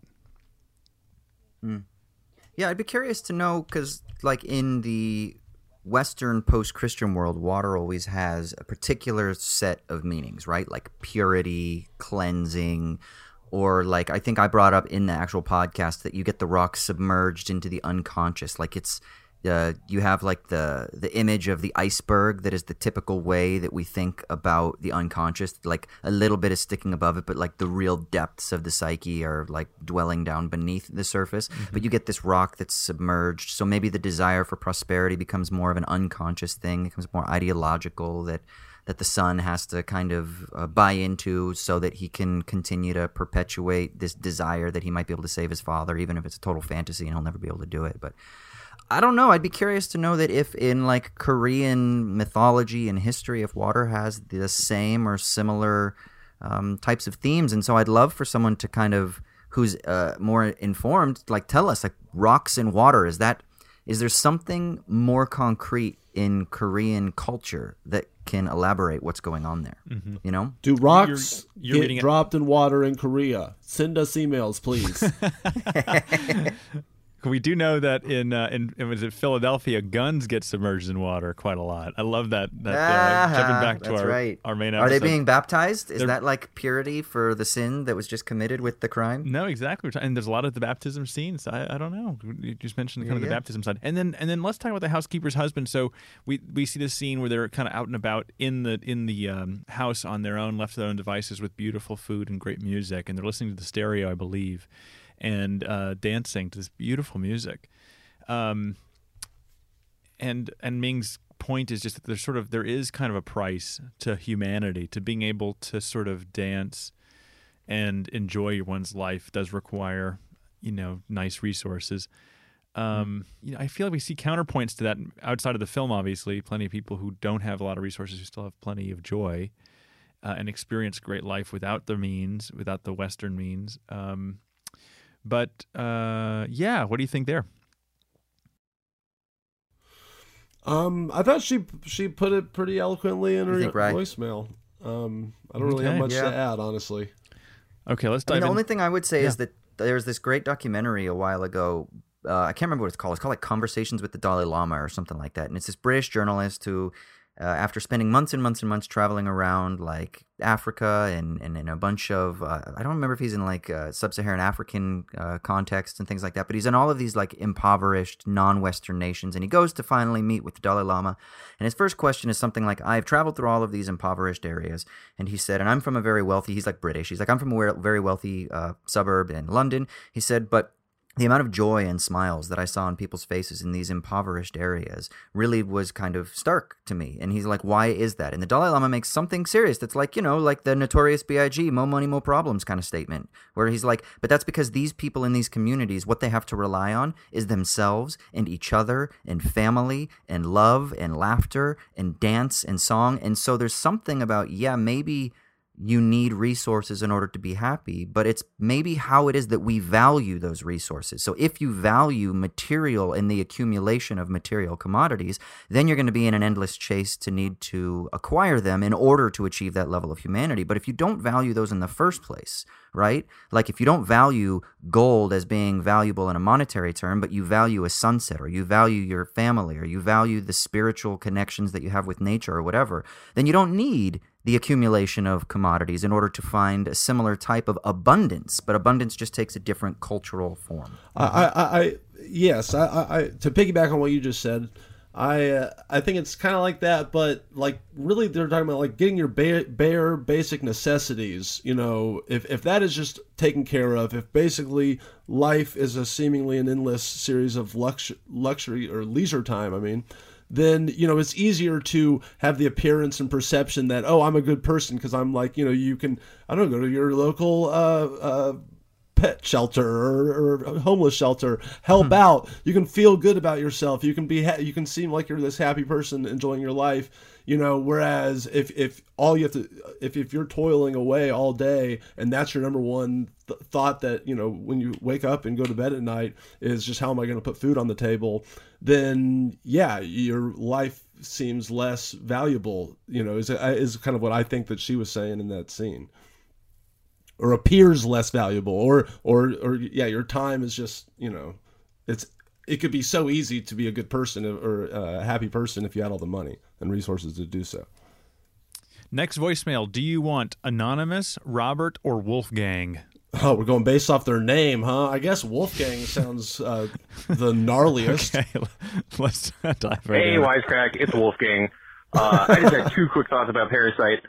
Yeah, I'd be curious to know because, like, in the Western post Christian world, water always has a particular set of meanings, right? Like purity, cleansing, or like I think I brought up in the actual podcast that you get the rock submerged into the unconscious. Like it's uh, you have like the the image of the iceberg that is the typical way that we think about the unconscious. Like a little bit is sticking above it but like the real depths of the psyche are like dwelling down beneath the surface. Mm-hmm. but you get this rock that's submerged. So maybe the desire for prosperity becomes more of an unconscious thing. It becomes more ideological that that the son has to kind of uh, buy into so that he can continue to perpetuate this desire that he might be able to save his father even if it's a total fantasy and he'll never be able to do it. But I don't know. I'd be curious to know that if in like Korean mythology and history, if water has the same or similar um, types of themes, and so I'd love for someone to kind of who's uh, more informed, like tell us like rocks and water. Is that is there something more concrete in Korean culture that can elaborate what's going on there? Mm-hmm. You know, do rocks you're, you're get dropped it. in water in Korea? Send us emails, please. we do know that in uh, in was it Philadelphia, guns get submerged in water quite a lot. I love that. That uh, jumping back to our right. our main. Episode. Are they being baptized? Is They're, that like purity for the sin that was just committed with the crime? No, exactly. And there's a lot of the baptism scenes. I, I don't know. You just mentioned kind yeah, of the yeah. baptism side, and then and then let's talk about the housekeeper's husband. So we we see this scene where they're kind of out and about in the in the um, house on their own, left to their own devices, with beautiful food and great music, and they're listening to the stereo, I believe and uh, dancing to this beautiful music. Um, and and Ming's point is just that there's sort of there is kind of a price to humanity to being able to sort of dance and enjoy one's life does require you know nice resources. Um, you know, I feel like we see counterpoints to that outside of the film. Obviously, plenty of people who don't have a lot of resources who still have plenty of joy uh, and experience great life without the means, without the Western means. Um, but uh, yeah, what do you think there? Um, I thought she she put it pretty eloquently in her voicemail. Um, I don't really okay, have much yeah. to add, honestly. Okay, let's dive. I mean, the in. only thing I would say yeah. is that there's this great documentary a while ago. Uh, I can't remember what it's called. It's called like Conversations with the Dalai Lama or something like that. And it's this British journalist who uh, after spending months and months and months traveling around like Africa and, and in a bunch of, uh, I don't remember if he's in like uh, sub Saharan African uh, context and things like that, but he's in all of these like impoverished non Western nations. And he goes to finally meet with the Dalai Lama. And his first question is something like, I've traveled through all of these impoverished areas. And he said, and I'm from a very wealthy, he's like British. He's like, I'm from a very wealthy uh, suburb in London. He said, but the amount of joy and smiles that I saw on people's faces in these impoverished areas really was kind of stark to me. And he's like, why is that? And the Dalai Lama makes something serious that's like, you know, like the notorious B.I.G., more money, more problems kind of statement, where he's like, but that's because these people in these communities, what they have to rely on is themselves and each other and family and love and laughter and dance and song. And so there's something about, yeah, maybe you need resources in order to be happy, but it's maybe how it is that we value those resources. So if you value material and the accumulation of material commodities, then you're going to be in an endless chase to need to acquire them in order to achieve that level of humanity. But if you don't value those in the first place, right? Like if you don't value gold as being valuable in a monetary term, but you value a sunset or you value your family or you value the spiritual connections that you have with nature or whatever, then you don't need the accumulation of commodities in order to find a similar type of abundance, but abundance just takes a different cultural form. I, I, I yes, I, I, to piggyback on what you just said, I, uh, I think it's kind of like that, but like really, they're talking about like getting your bare, bare basic necessities. You know, if if that is just taken care of, if basically life is a seemingly an endless series of lux- luxury or leisure time, I mean then you know it's easier to have the appearance and perception that oh I'm a good person because I'm like you know you can I don't know go to your local uh, uh, pet shelter or, or homeless shelter help hmm. out. You can feel good about yourself. You can be ha- you can seem like you're this happy person enjoying your life you know whereas if if all you have to if, if you're toiling away all day and that's your number one th- thought that you know when you wake up and go to bed at night is just how am i going to put food on the table then yeah your life seems less valuable you know is, uh, is kind of what i think that she was saying in that scene. Or appears less valuable or or or yeah your time is just you know it's it could be so easy to be a good person or a happy person if you had all the money and resources to do so. Next voicemail. Do you want Anonymous, Robert, or Wolfgang? Oh, we're going based off their name, huh? I guess Wolfgang sounds uh, the gnarliest. Okay, let's dive right Hey, in. Wisecrack, it's Wolfgang. Uh, I just had two quick thoughts about Parasite.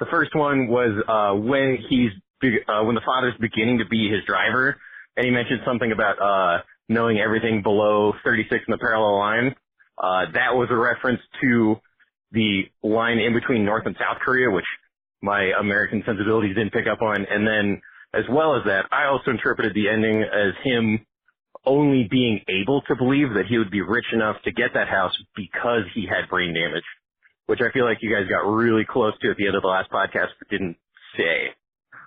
The first one was uh, when he's be- uh, when the father's beginning to be his driver, and he mentioned something about uh, knowing everything below 36 in the parallel line. Uh, that was a reference to the line in between North and South Korea, which my American sensibilities didn't pick up on. And then, as well as that, I also interpreted the ending as him only being able to believe that he would be rich enough to get that house because he had brain damage, which I feel like you guys got really close to at the end of the last podcast, but didn't say.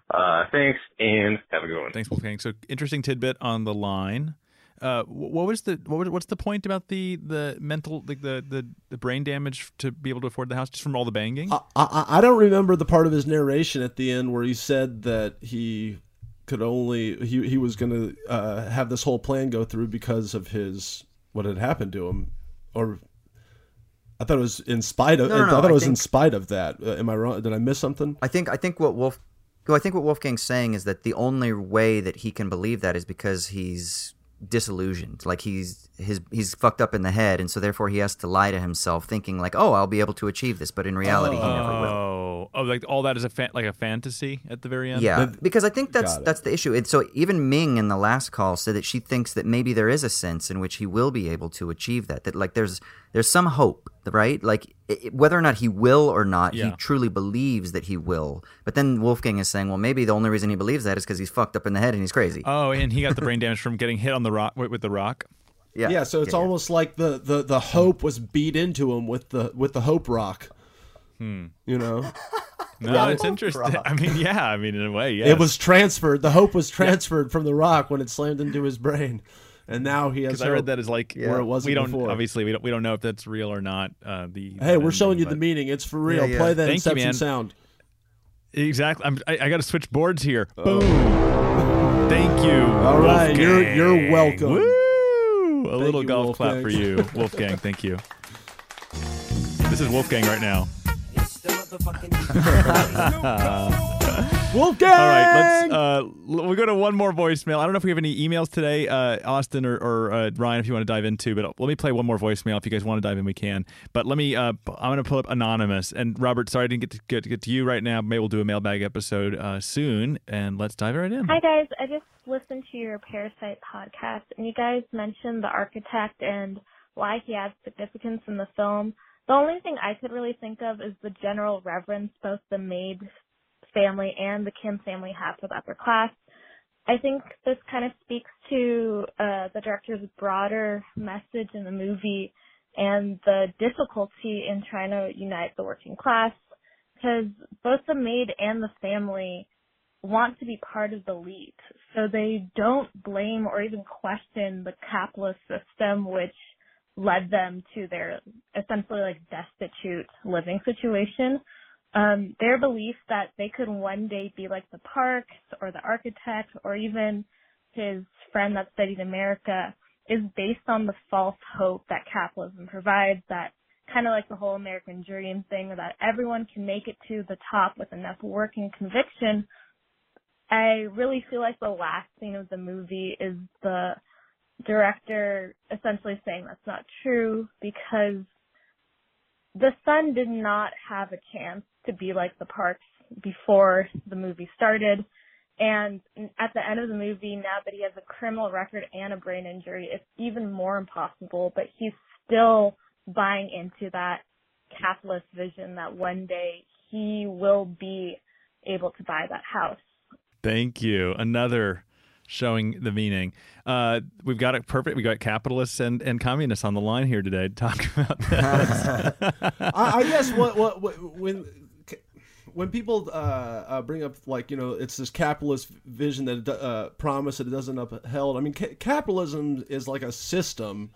Uh, thanks and have a good one. Thanks, Wolfgang. So interesting tidbit on the line. Uh, what was the what was, what's the point about the the mental like the, the the brain damage to be able to afford the house just from all the banging? I, I, I don't remember the part of his narration at the end where he said that he could only he he was going to uh, have this whole plan go through because of his what had happened to him, or I thought it was in spite of. No, no, I no, thought it I was in spite of that. Uh, am I wrong? Did I miss something? I think I think what Wolf well, I think what Wolfgang's saying is that the only way that he can believe that is because he's disillusioned. Like he's his he's fucked up in the head and so therefore he has to lie to himself thinking like, "Oh, I'll be able to achieve this," but in reality he never will. oh, oh, like all that is a fa- like a fantasy at the very end. Yeah, But- because I think that's Got it. that's the issue. And so even Ming in the last call said that she thinks that maybe there is a sense in which he will be able to achieve that. That like there's there's some hope, right? Like i i- whether or not he will or not, he truly believes that he will. But then Wolfgang is saying, well, maybe the only reason he believes that is because he's fucked up in the head and he's crazy. Oh, and he got the brain damage from getting hit on the rock with, with the rock. yeah, Yeah, so it's almost like the, the, the hope was beat into him with the with the hope rock. Hmm. You know, No, it's interesting. I mean, yeah, I mean, in a way, yes. it was transferred. The hope was transferred from the rock when it slammed into his brain, and now he has. I read hope. that as like Where it wasn't we don't before. obviously we don't we don't know if that's real or not. Uh, the Hey, we're the showing ending, you the but- meaning. It's for real. Yeah, yeah. Play that Thank Inception man. sound. Exactly. I'm, I, I got to switch boards here. Boom. Thank you. All right, you're- you're welcome. Woo! A little you, golf clap for you, Wolfgang. Thank you. This is Wolfgang right now. Wolfgang. All right, let's. Uh, we'll go to one more voicemail. I don't know if we have any emails today, uh, Austin or, or uh, Ryan, if you want to dive into. But let me play one more voicemail. If you guys want to dive in, we can. But let me. Uh, p- I'm going to pull up anonymous. And Robert, sorry I didn't get to get, get to you right now. Maybe we'll do a mailbag episode uh, soon, and let's dive right in. Hi guys, I just listened to your Parasite podcast and you guys mentioned the architect and why he adds significance in the film. The only thing I could really think of is the general reverence both the maid family and the Kim family have the upper class. I think this kind of speaks to uh, the director's broader message in the movie and the difficulty in trying to unite the working class because both the maid and the family want to be part of the elite. So they don't blame or even question the capitalist system which led them to their essentially like destitute living situation. Um, their belief that they could one day be like the Parks or the architect or even his friend that studied America is based on the false hope that capitalism provides that kind of like the whole American dream thing that everyone can make it to the top with enough work and conviction. I really feel like the last scene of the movie is the director essentially saying that's not true because the son did not have a chance to be like the parks before the movie started. And at the end of the movie, now that he has a criminal record and a brain injury, it's even more impossible, but he's still buying into that capitalist vision that one day he will be able to buy that house. Thank you. Another showing the meaning. Uh, we've got it perfect. We got capitalists and, and communists on the line here today to talk about this. I, I guess what, what what when when people uh, uh, bring up like you know it's this capitalist vision that uh, promise that it doesn't upheld. I mean, ca- capitalism is like a system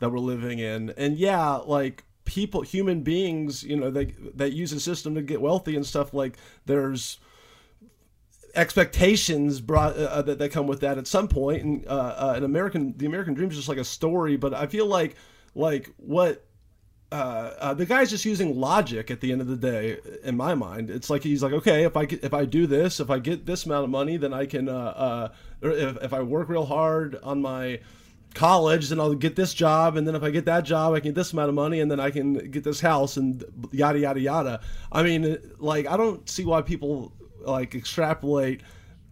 that we're living in, and yeah, like people, human beings, you know, they that use a system to get wealthy and stuff. Like there's expectations brought uh, that, that come with that at some point and uh, uh, an american the american dream is just like a story but i feel like like what uh, uh, the guy's just using logic at the end of the day in my mind. It's like he's like okay if i if i do this if i get this amount of money then i can uh, uh, if, if i work real hard on my college then i'll get this job and then if i get that job i can get this amount of money and then i can get this house and yada yada yada. I mean like i don't see why people like extrapolate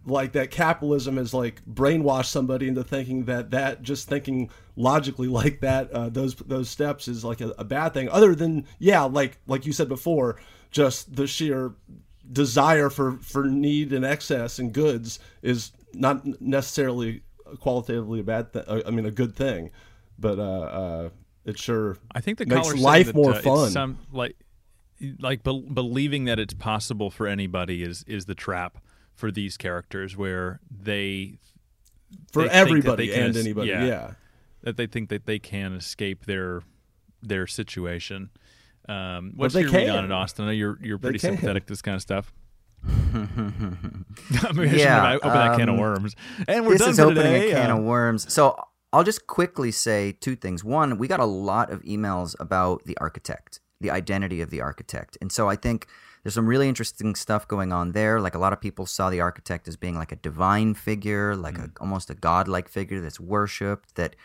like that capitalism has like brainwashed somebody into thinking that that just thinking logically like that uh, those those steps is like a, a bad thing other than yeah like like you said before just the sheer desire for for need and excess and goods is not necessarily qualitatively a bad thing i mean a good thing but uh uh it sure I think the makes life that, more uh, fun. Some like like bel believing that it's possible for anybody is is the trap for these characters where they for they everybody they and es- anybody yeah. yeah. that they think that they can escape their their situation. Um, what's your read on it, Austin? I know you're you're pretty sympathetic to this kind of stuff. I mean, Yeah, I open that can of um, worms, and we're this done is opening today. a can Uh, of worms. So I'll just quickly say two things. One, we got a lot of emails about the architect, the identity of the architect, and so I think there's some really interesting stuff going on there. Like a lot of people saw the architect as being like a divine figure, like a, mm. almost a godlike figure that's worshipped, that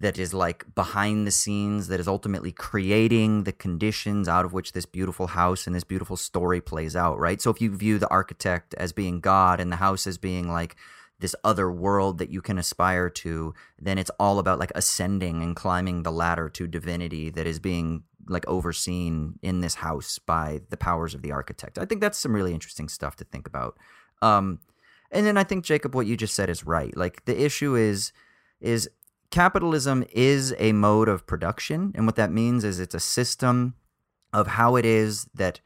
that is like behind the scenes, that is ultimately creating the conditions out of which this beautiful house and this beautiful story plays out, right? So if you view the architect as being God and the house as being like this other world that you can aspire to, then it's all about like ascending and climbing the ladder to divinity that is being like overseen in this house by the powers of the architect. I think that's some really interesting stuff to think about. Um, and then I think Jacob, what you just said is right. Like the issue is is capitalism is a mode of production, and what that means is it's a system of how it is that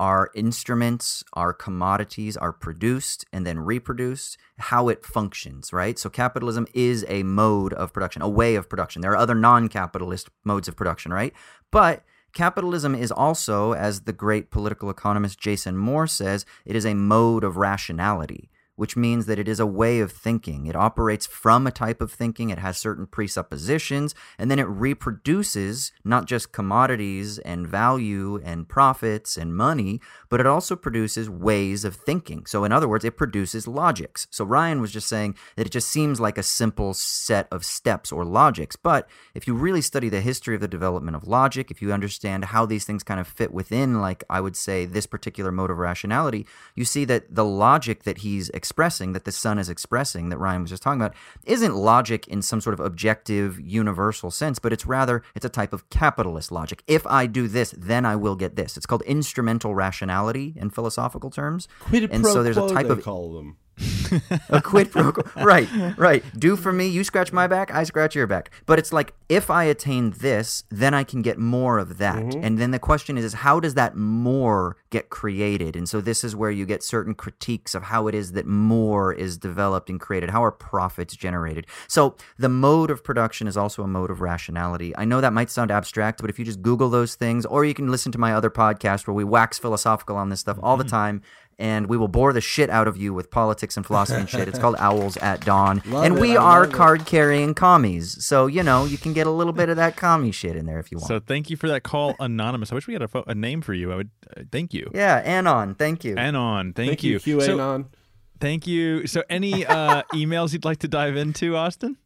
our instruments, our commodities are produced and then reproduced, how it functions, right? So capitalism is a mode of production, a way of production. There are other non-capitalist modes of production, right? But capitalism is also, as the great political economist Jason Moore says, it is a mode of rationality which means that it is a way of thinking. It operates from a type of thinking, it has certain presuppositions, and then it reproduces not just commodities and value and profits and money, but it also produces ways of thinking. So, in other words, it produces logics. So, Ryan was just saying that it just seems like a simple set of steps or logics. But if you really study the history of the development of logic, if you understand how these things kind of fit within, like I would say, this particular mode of rationality, you see that the logic that he's expressing, that the son is expressing, that Ryan was just talking about, isn't logic in some sort of objective, universal sense, but it's rather it's a type of capitalist logic. If I do this, then I will get this. It's called instrumental rationality in philosophical terms. Quid and pro so there's a type of call them. A quid pro quo. Right, right. Do for me, you scratch my back, I scratch your back. But it's like if I attain this, then I can get more of that. Mm-hmm. And then the question is, is how does that more get created? And so this is where you get certain critiques of how it is that more is developed and created. How are profits generated? So the mode of production is also a mode of rationality. I know that might sound abstract, but if you just Google those things, or you can listen to my other podcast where we wax philosophical on this stuff all the mm-hmm. time and we will bore the shit out of you with politics and philosophy and shit. It's called Owls at Dawn. Love and it, we I are card carrying commies. So, you know, you can get a little bit of that commie shit in there if you want. So thank you for that call, anonymous. I wish we had a, pho- a name for you. I would uh, thank you. yeah, Anon, thank you. Anon, thank, Thank you, So, QAnon. thank you. So, any uh, emails you'd like to dive into, Austin?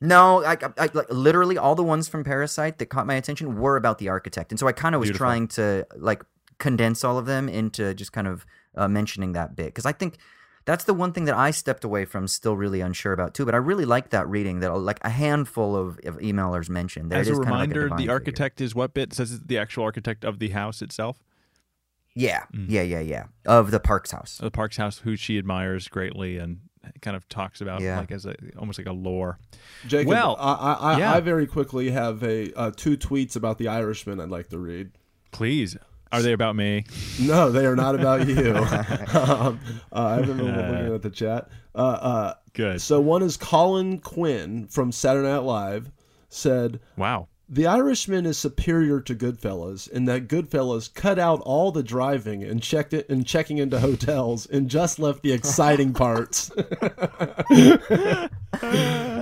No, I, I, I like, literally all the ones from Parasite that caught my attention were about the architect, and so I kind of was Beautiful. trying to like condense all of them into just kind of uh, mentioning that bit because I think that's the one thing that I stepped away from, still really unsure about too. But I really like that reading that like a handful of, of emailers mentioned. That As it a is kind of like reminder, divine the figure. architect is what bit? Says it's the actual architect of the house itself, Yeah, Mm. yeah, yeah, yeah. Of the Parks house. of the Parks house, who she admires greatly and kind of talks about Yeah. like as a almost like a lore. Jacob, Well, I, I, I, yeah. I very quickly have a uh, two tweets about the Irishman I'd like to read. Please, are they about me? No, they are not about you. um, uh, I haven't been looking at the chat. Uh, uh, Good. so one is Colin Quinn from Saturday Night Live said, Wow. The Irishman is superior to Goodfellas in that Goodfellas cut out all the driving and checked it and checking into hotels and just left the exciting parts.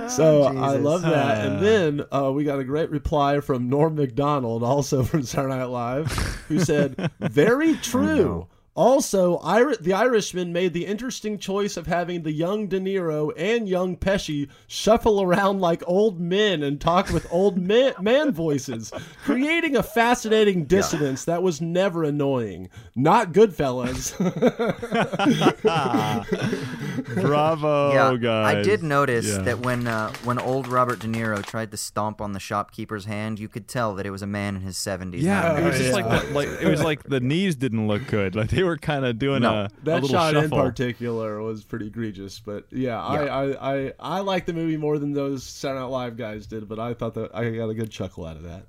so I love that. And then uh, we got a great reply from Norm Macdonald, also from Saturday Night Live, who said, "Very true." Also, Ir- the Irishman made the interesting choice of having the young De Niro and young Pesci shuffle around like old men and talk with old man, man voices, creating a fascinating dissonance that was never annoying. Not Goodfellas. Bravo, yeah, guys. I did notice Yeah. that when uh, when old Robert De Niro tried to stomp on the shopkeeper's hand, you could tell that it was a man in his seventies. Yeah, it was just yeah. like the, like it was like the knees didn't look good. Like they were kind of doing No. a, a that little shot in particular was pretty egregious, but yeah, I, I, I, I like the movie more than those Saturday Night Live guys did. But I thought that I got a good chuckle out of that.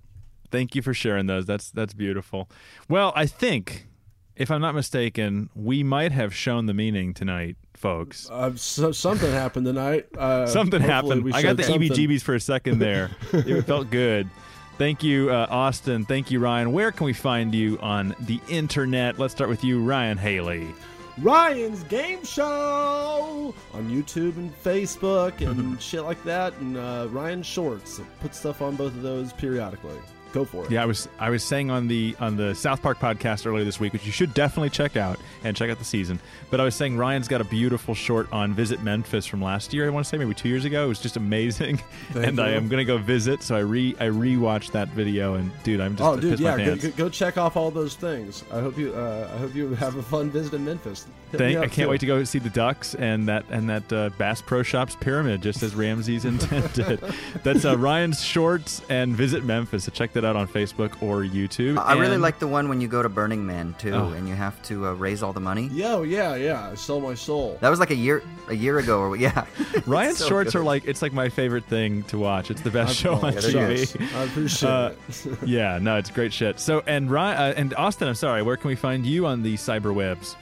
Thank you for sharing those. That's that's beautiful. Well, I think, if I'm not mistaken, we might have shown the meaning tonight, folks. Uh, so, something happened tonight. Uh, something happened. we I got showed the something. EBGBs for a second there. it felt good. Thank you, uh, Austin. Thank you, Ryan. Where can we find you on the internet? Let's start with you, Ryan Haley. Ryan's Game Show on YouTube and Facebook and shit like that, and uh, Ryan Shorts. Put stuff on both of those periodically. Go for it. Yeah, I was I was saying on the on the South Park podcast earlier this week, which you should definitely check out and check out the season. But I was saying Ryan's got a beautiful short on Visit Memphis from last year. I want to say maybe two years ago. It was just amazing, Thank and I am gonna go visit. So I re I rewatched that video, and dude, I'm just Oh, dude, yeah, go, go, go check off all those things. I hope you, uh, I hope you have a fun visit in Memphis. Hit Thank, up, I can't too. wait to go see the ducks and that and that uh, Bass Pro Shops pyramid, just as Ramses' intended. That's uh, Ryan's shorts and visit Memphis. So check that out on Facebook or YouTube. I really like the one when you go to Burning Man too, Oh. and you have to uh, raise all the money. Yo, yeah, yeah. I sell my soul. That was like a year a year ago, or yeah. Ryan's So shorts good. are like it's like my favorite thing to watch. It's the best I've- show oh, on Yeah, TV. I appreciate Uh, it. yeah, no, it's great shit. So and Ryan uh, and Austin, I'm sorry, where can we find you on the cyberwebs?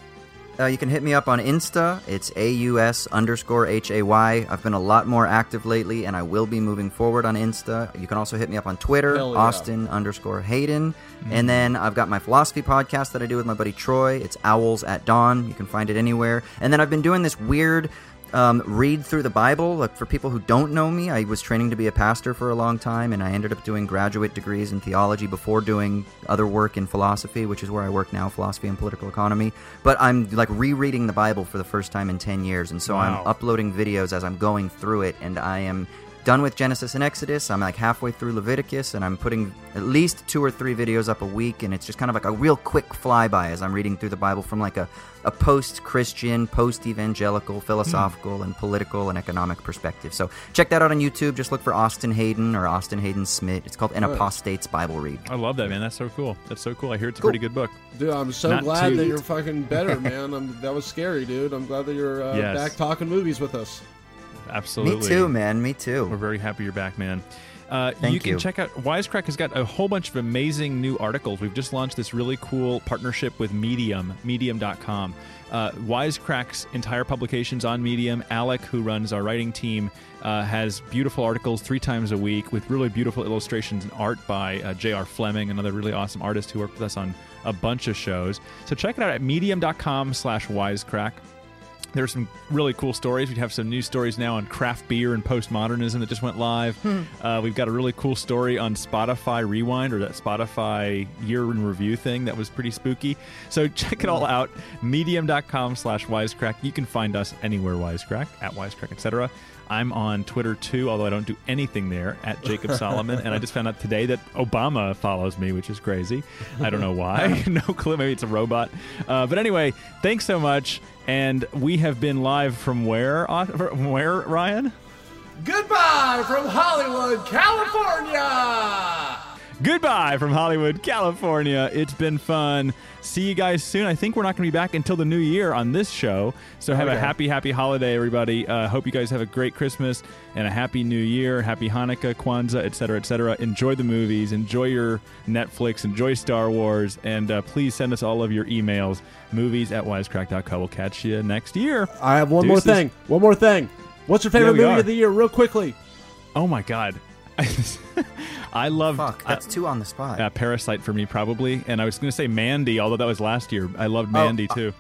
Uh, you can hit me up on Insta. It's AUS underscore HAY. I've been a lot more active lately, and I will be moving forward on Insta. You can also hit me up on Twitter, yeah. Austin underscore Hayden. And then I've got my philosophy podcast that I do with my buddy Troy. It's Owls at Dawn. You can find it anywhere. And then I've been doing this weird um, read through the Bible. Like for people who don't know me, I was training to be a pastor for a long time, and I ended up doing graduate degrees in theology before doing other work in philosophy, which is where I work now, philosophy and political economy. But I'm like rereading the Bible for the first time in 10 years, and so Wow. I'm uploading videos as I'm going through it, and I am done with Genesis and Exodus. I'm like halfway through Leviticus, and I'm putting at least two or three videos up a week, and it's just kind of like a real quick flyby as I'm reading through the Bible from like a, a post Christian, post evangelical, philosophical, and political and economic perspective. So check that out on YouTube. Just look for Austin Hayden or Austin Hayden Smith. It's called An Apostate's Bible Read. I love that man. That's so cool. That's so cool. I hear it's a Cool. pretty good book. Dude, I'm so Not glad too- that you're fucking better, man. I'm, that was scary, dude. I'm glad that you're uh, Yes. back talking movies with us. Absolutely. Me too, man. Me too. We're very happy you're back, man. Uh, Thank you can you. check out Wisecrack has got a whole bunch of amazing new articles. We've just launched this really cool partnership with Medium, Medium.com. Uh, Wisecrack's entire publications on Medium. Alec, who runs our writing team, uh, has beautiful articles three times a week with really beautiful illustrations and art by uh, J.R. Fleming, another really awesome artist who worked with us on a bunch of shows. So check it out at medium.com slash wisecrack. There's some really cool stories. We have some new stories now on craft beer and postmodernism that just went live. Uh, we've got a really cool story on Spotify Rewind or that Spotify year in review thing that was pretty spooky. So check it all out. Medium.com slash wisecrack. You can find us anywhere wisecrack, at wisecrack, etc. I'm on Twitter too, although I don't do anything there at Jacob Salamon. and I just found out today that Obama follows me, which is crazy. I don't know why. no clue. Maybe it's a robot. Uh, but anyway, thanks so much. And we have been live from where? From where, Ryan? Goodbye from Hollywood, California. Goodbye from Hollywood, California. It's been fun. See you guys soon. I think we're not going to be back until the new year on this show. So have a happy, happy holiday, everybody. Uh, hope you guys have a great Christmas and a happy New Year, happy Hanukkah, Kwanzaa, etc., etc. Enjoy the movies, enjoy your Netflix, enjoy Star Wars, and uh, please send us all of your emails. Movies at wisecrack.co. We'll catch you next year. I have one more thing. One more thing. What's your favorite we movie are. of the year, real quickly? Oh my God. I loved Fuck, that's two on the spot. uh, Parasite for me probably, and I was going to say Mandy, although that was last year. I loved Oh, Mandy uh, too.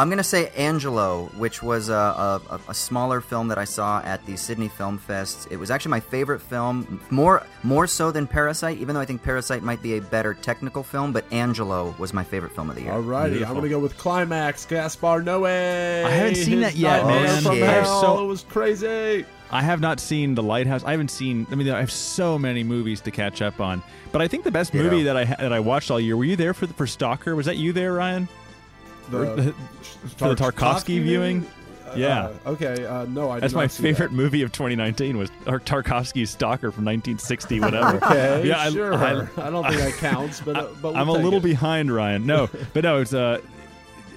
I'm gonna say Angelo, which was a, a, a- a smaller film that I saw at the Sydney Film Fest. It was actually my favorite film, more more so than Parasite, even though I think Parasite might be a better technical film. But Angelo was my favorite film of the year. Alrighty, I'm gonna go with Climax, Gaspar Noé. I haven't seen that yet, man. From Yeah. I have hell. so- it was crazy. I have not seen The Lighthouse. I haven't seen. I mean, I have so many movies to catch up on. But I think the best Ditto. movie that I that I watched all year. Were you there for the, for Stalker? Was that you there, Ryan? The, For the Tarkovsky viewing? Uh, Yeah. uh, okay. Uh, no, I. That's my favorite that. movie of 2019 was Tarkovsky's Stalker from 1960, whatever. Okay, Yeah, I- sure. I- I, don't think that counts, but, uh, but we'll I'm a little it. behind Ryan. No, but no, it's uh,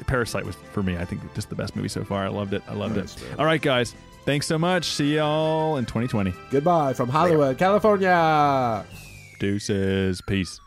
Parasite was for me. I think just the best movie so far. I loved it. I loved it. All right, guys. Thanks so much. See y'all in 2020. Goodbye from Hollywood, California. Deuces. Peace.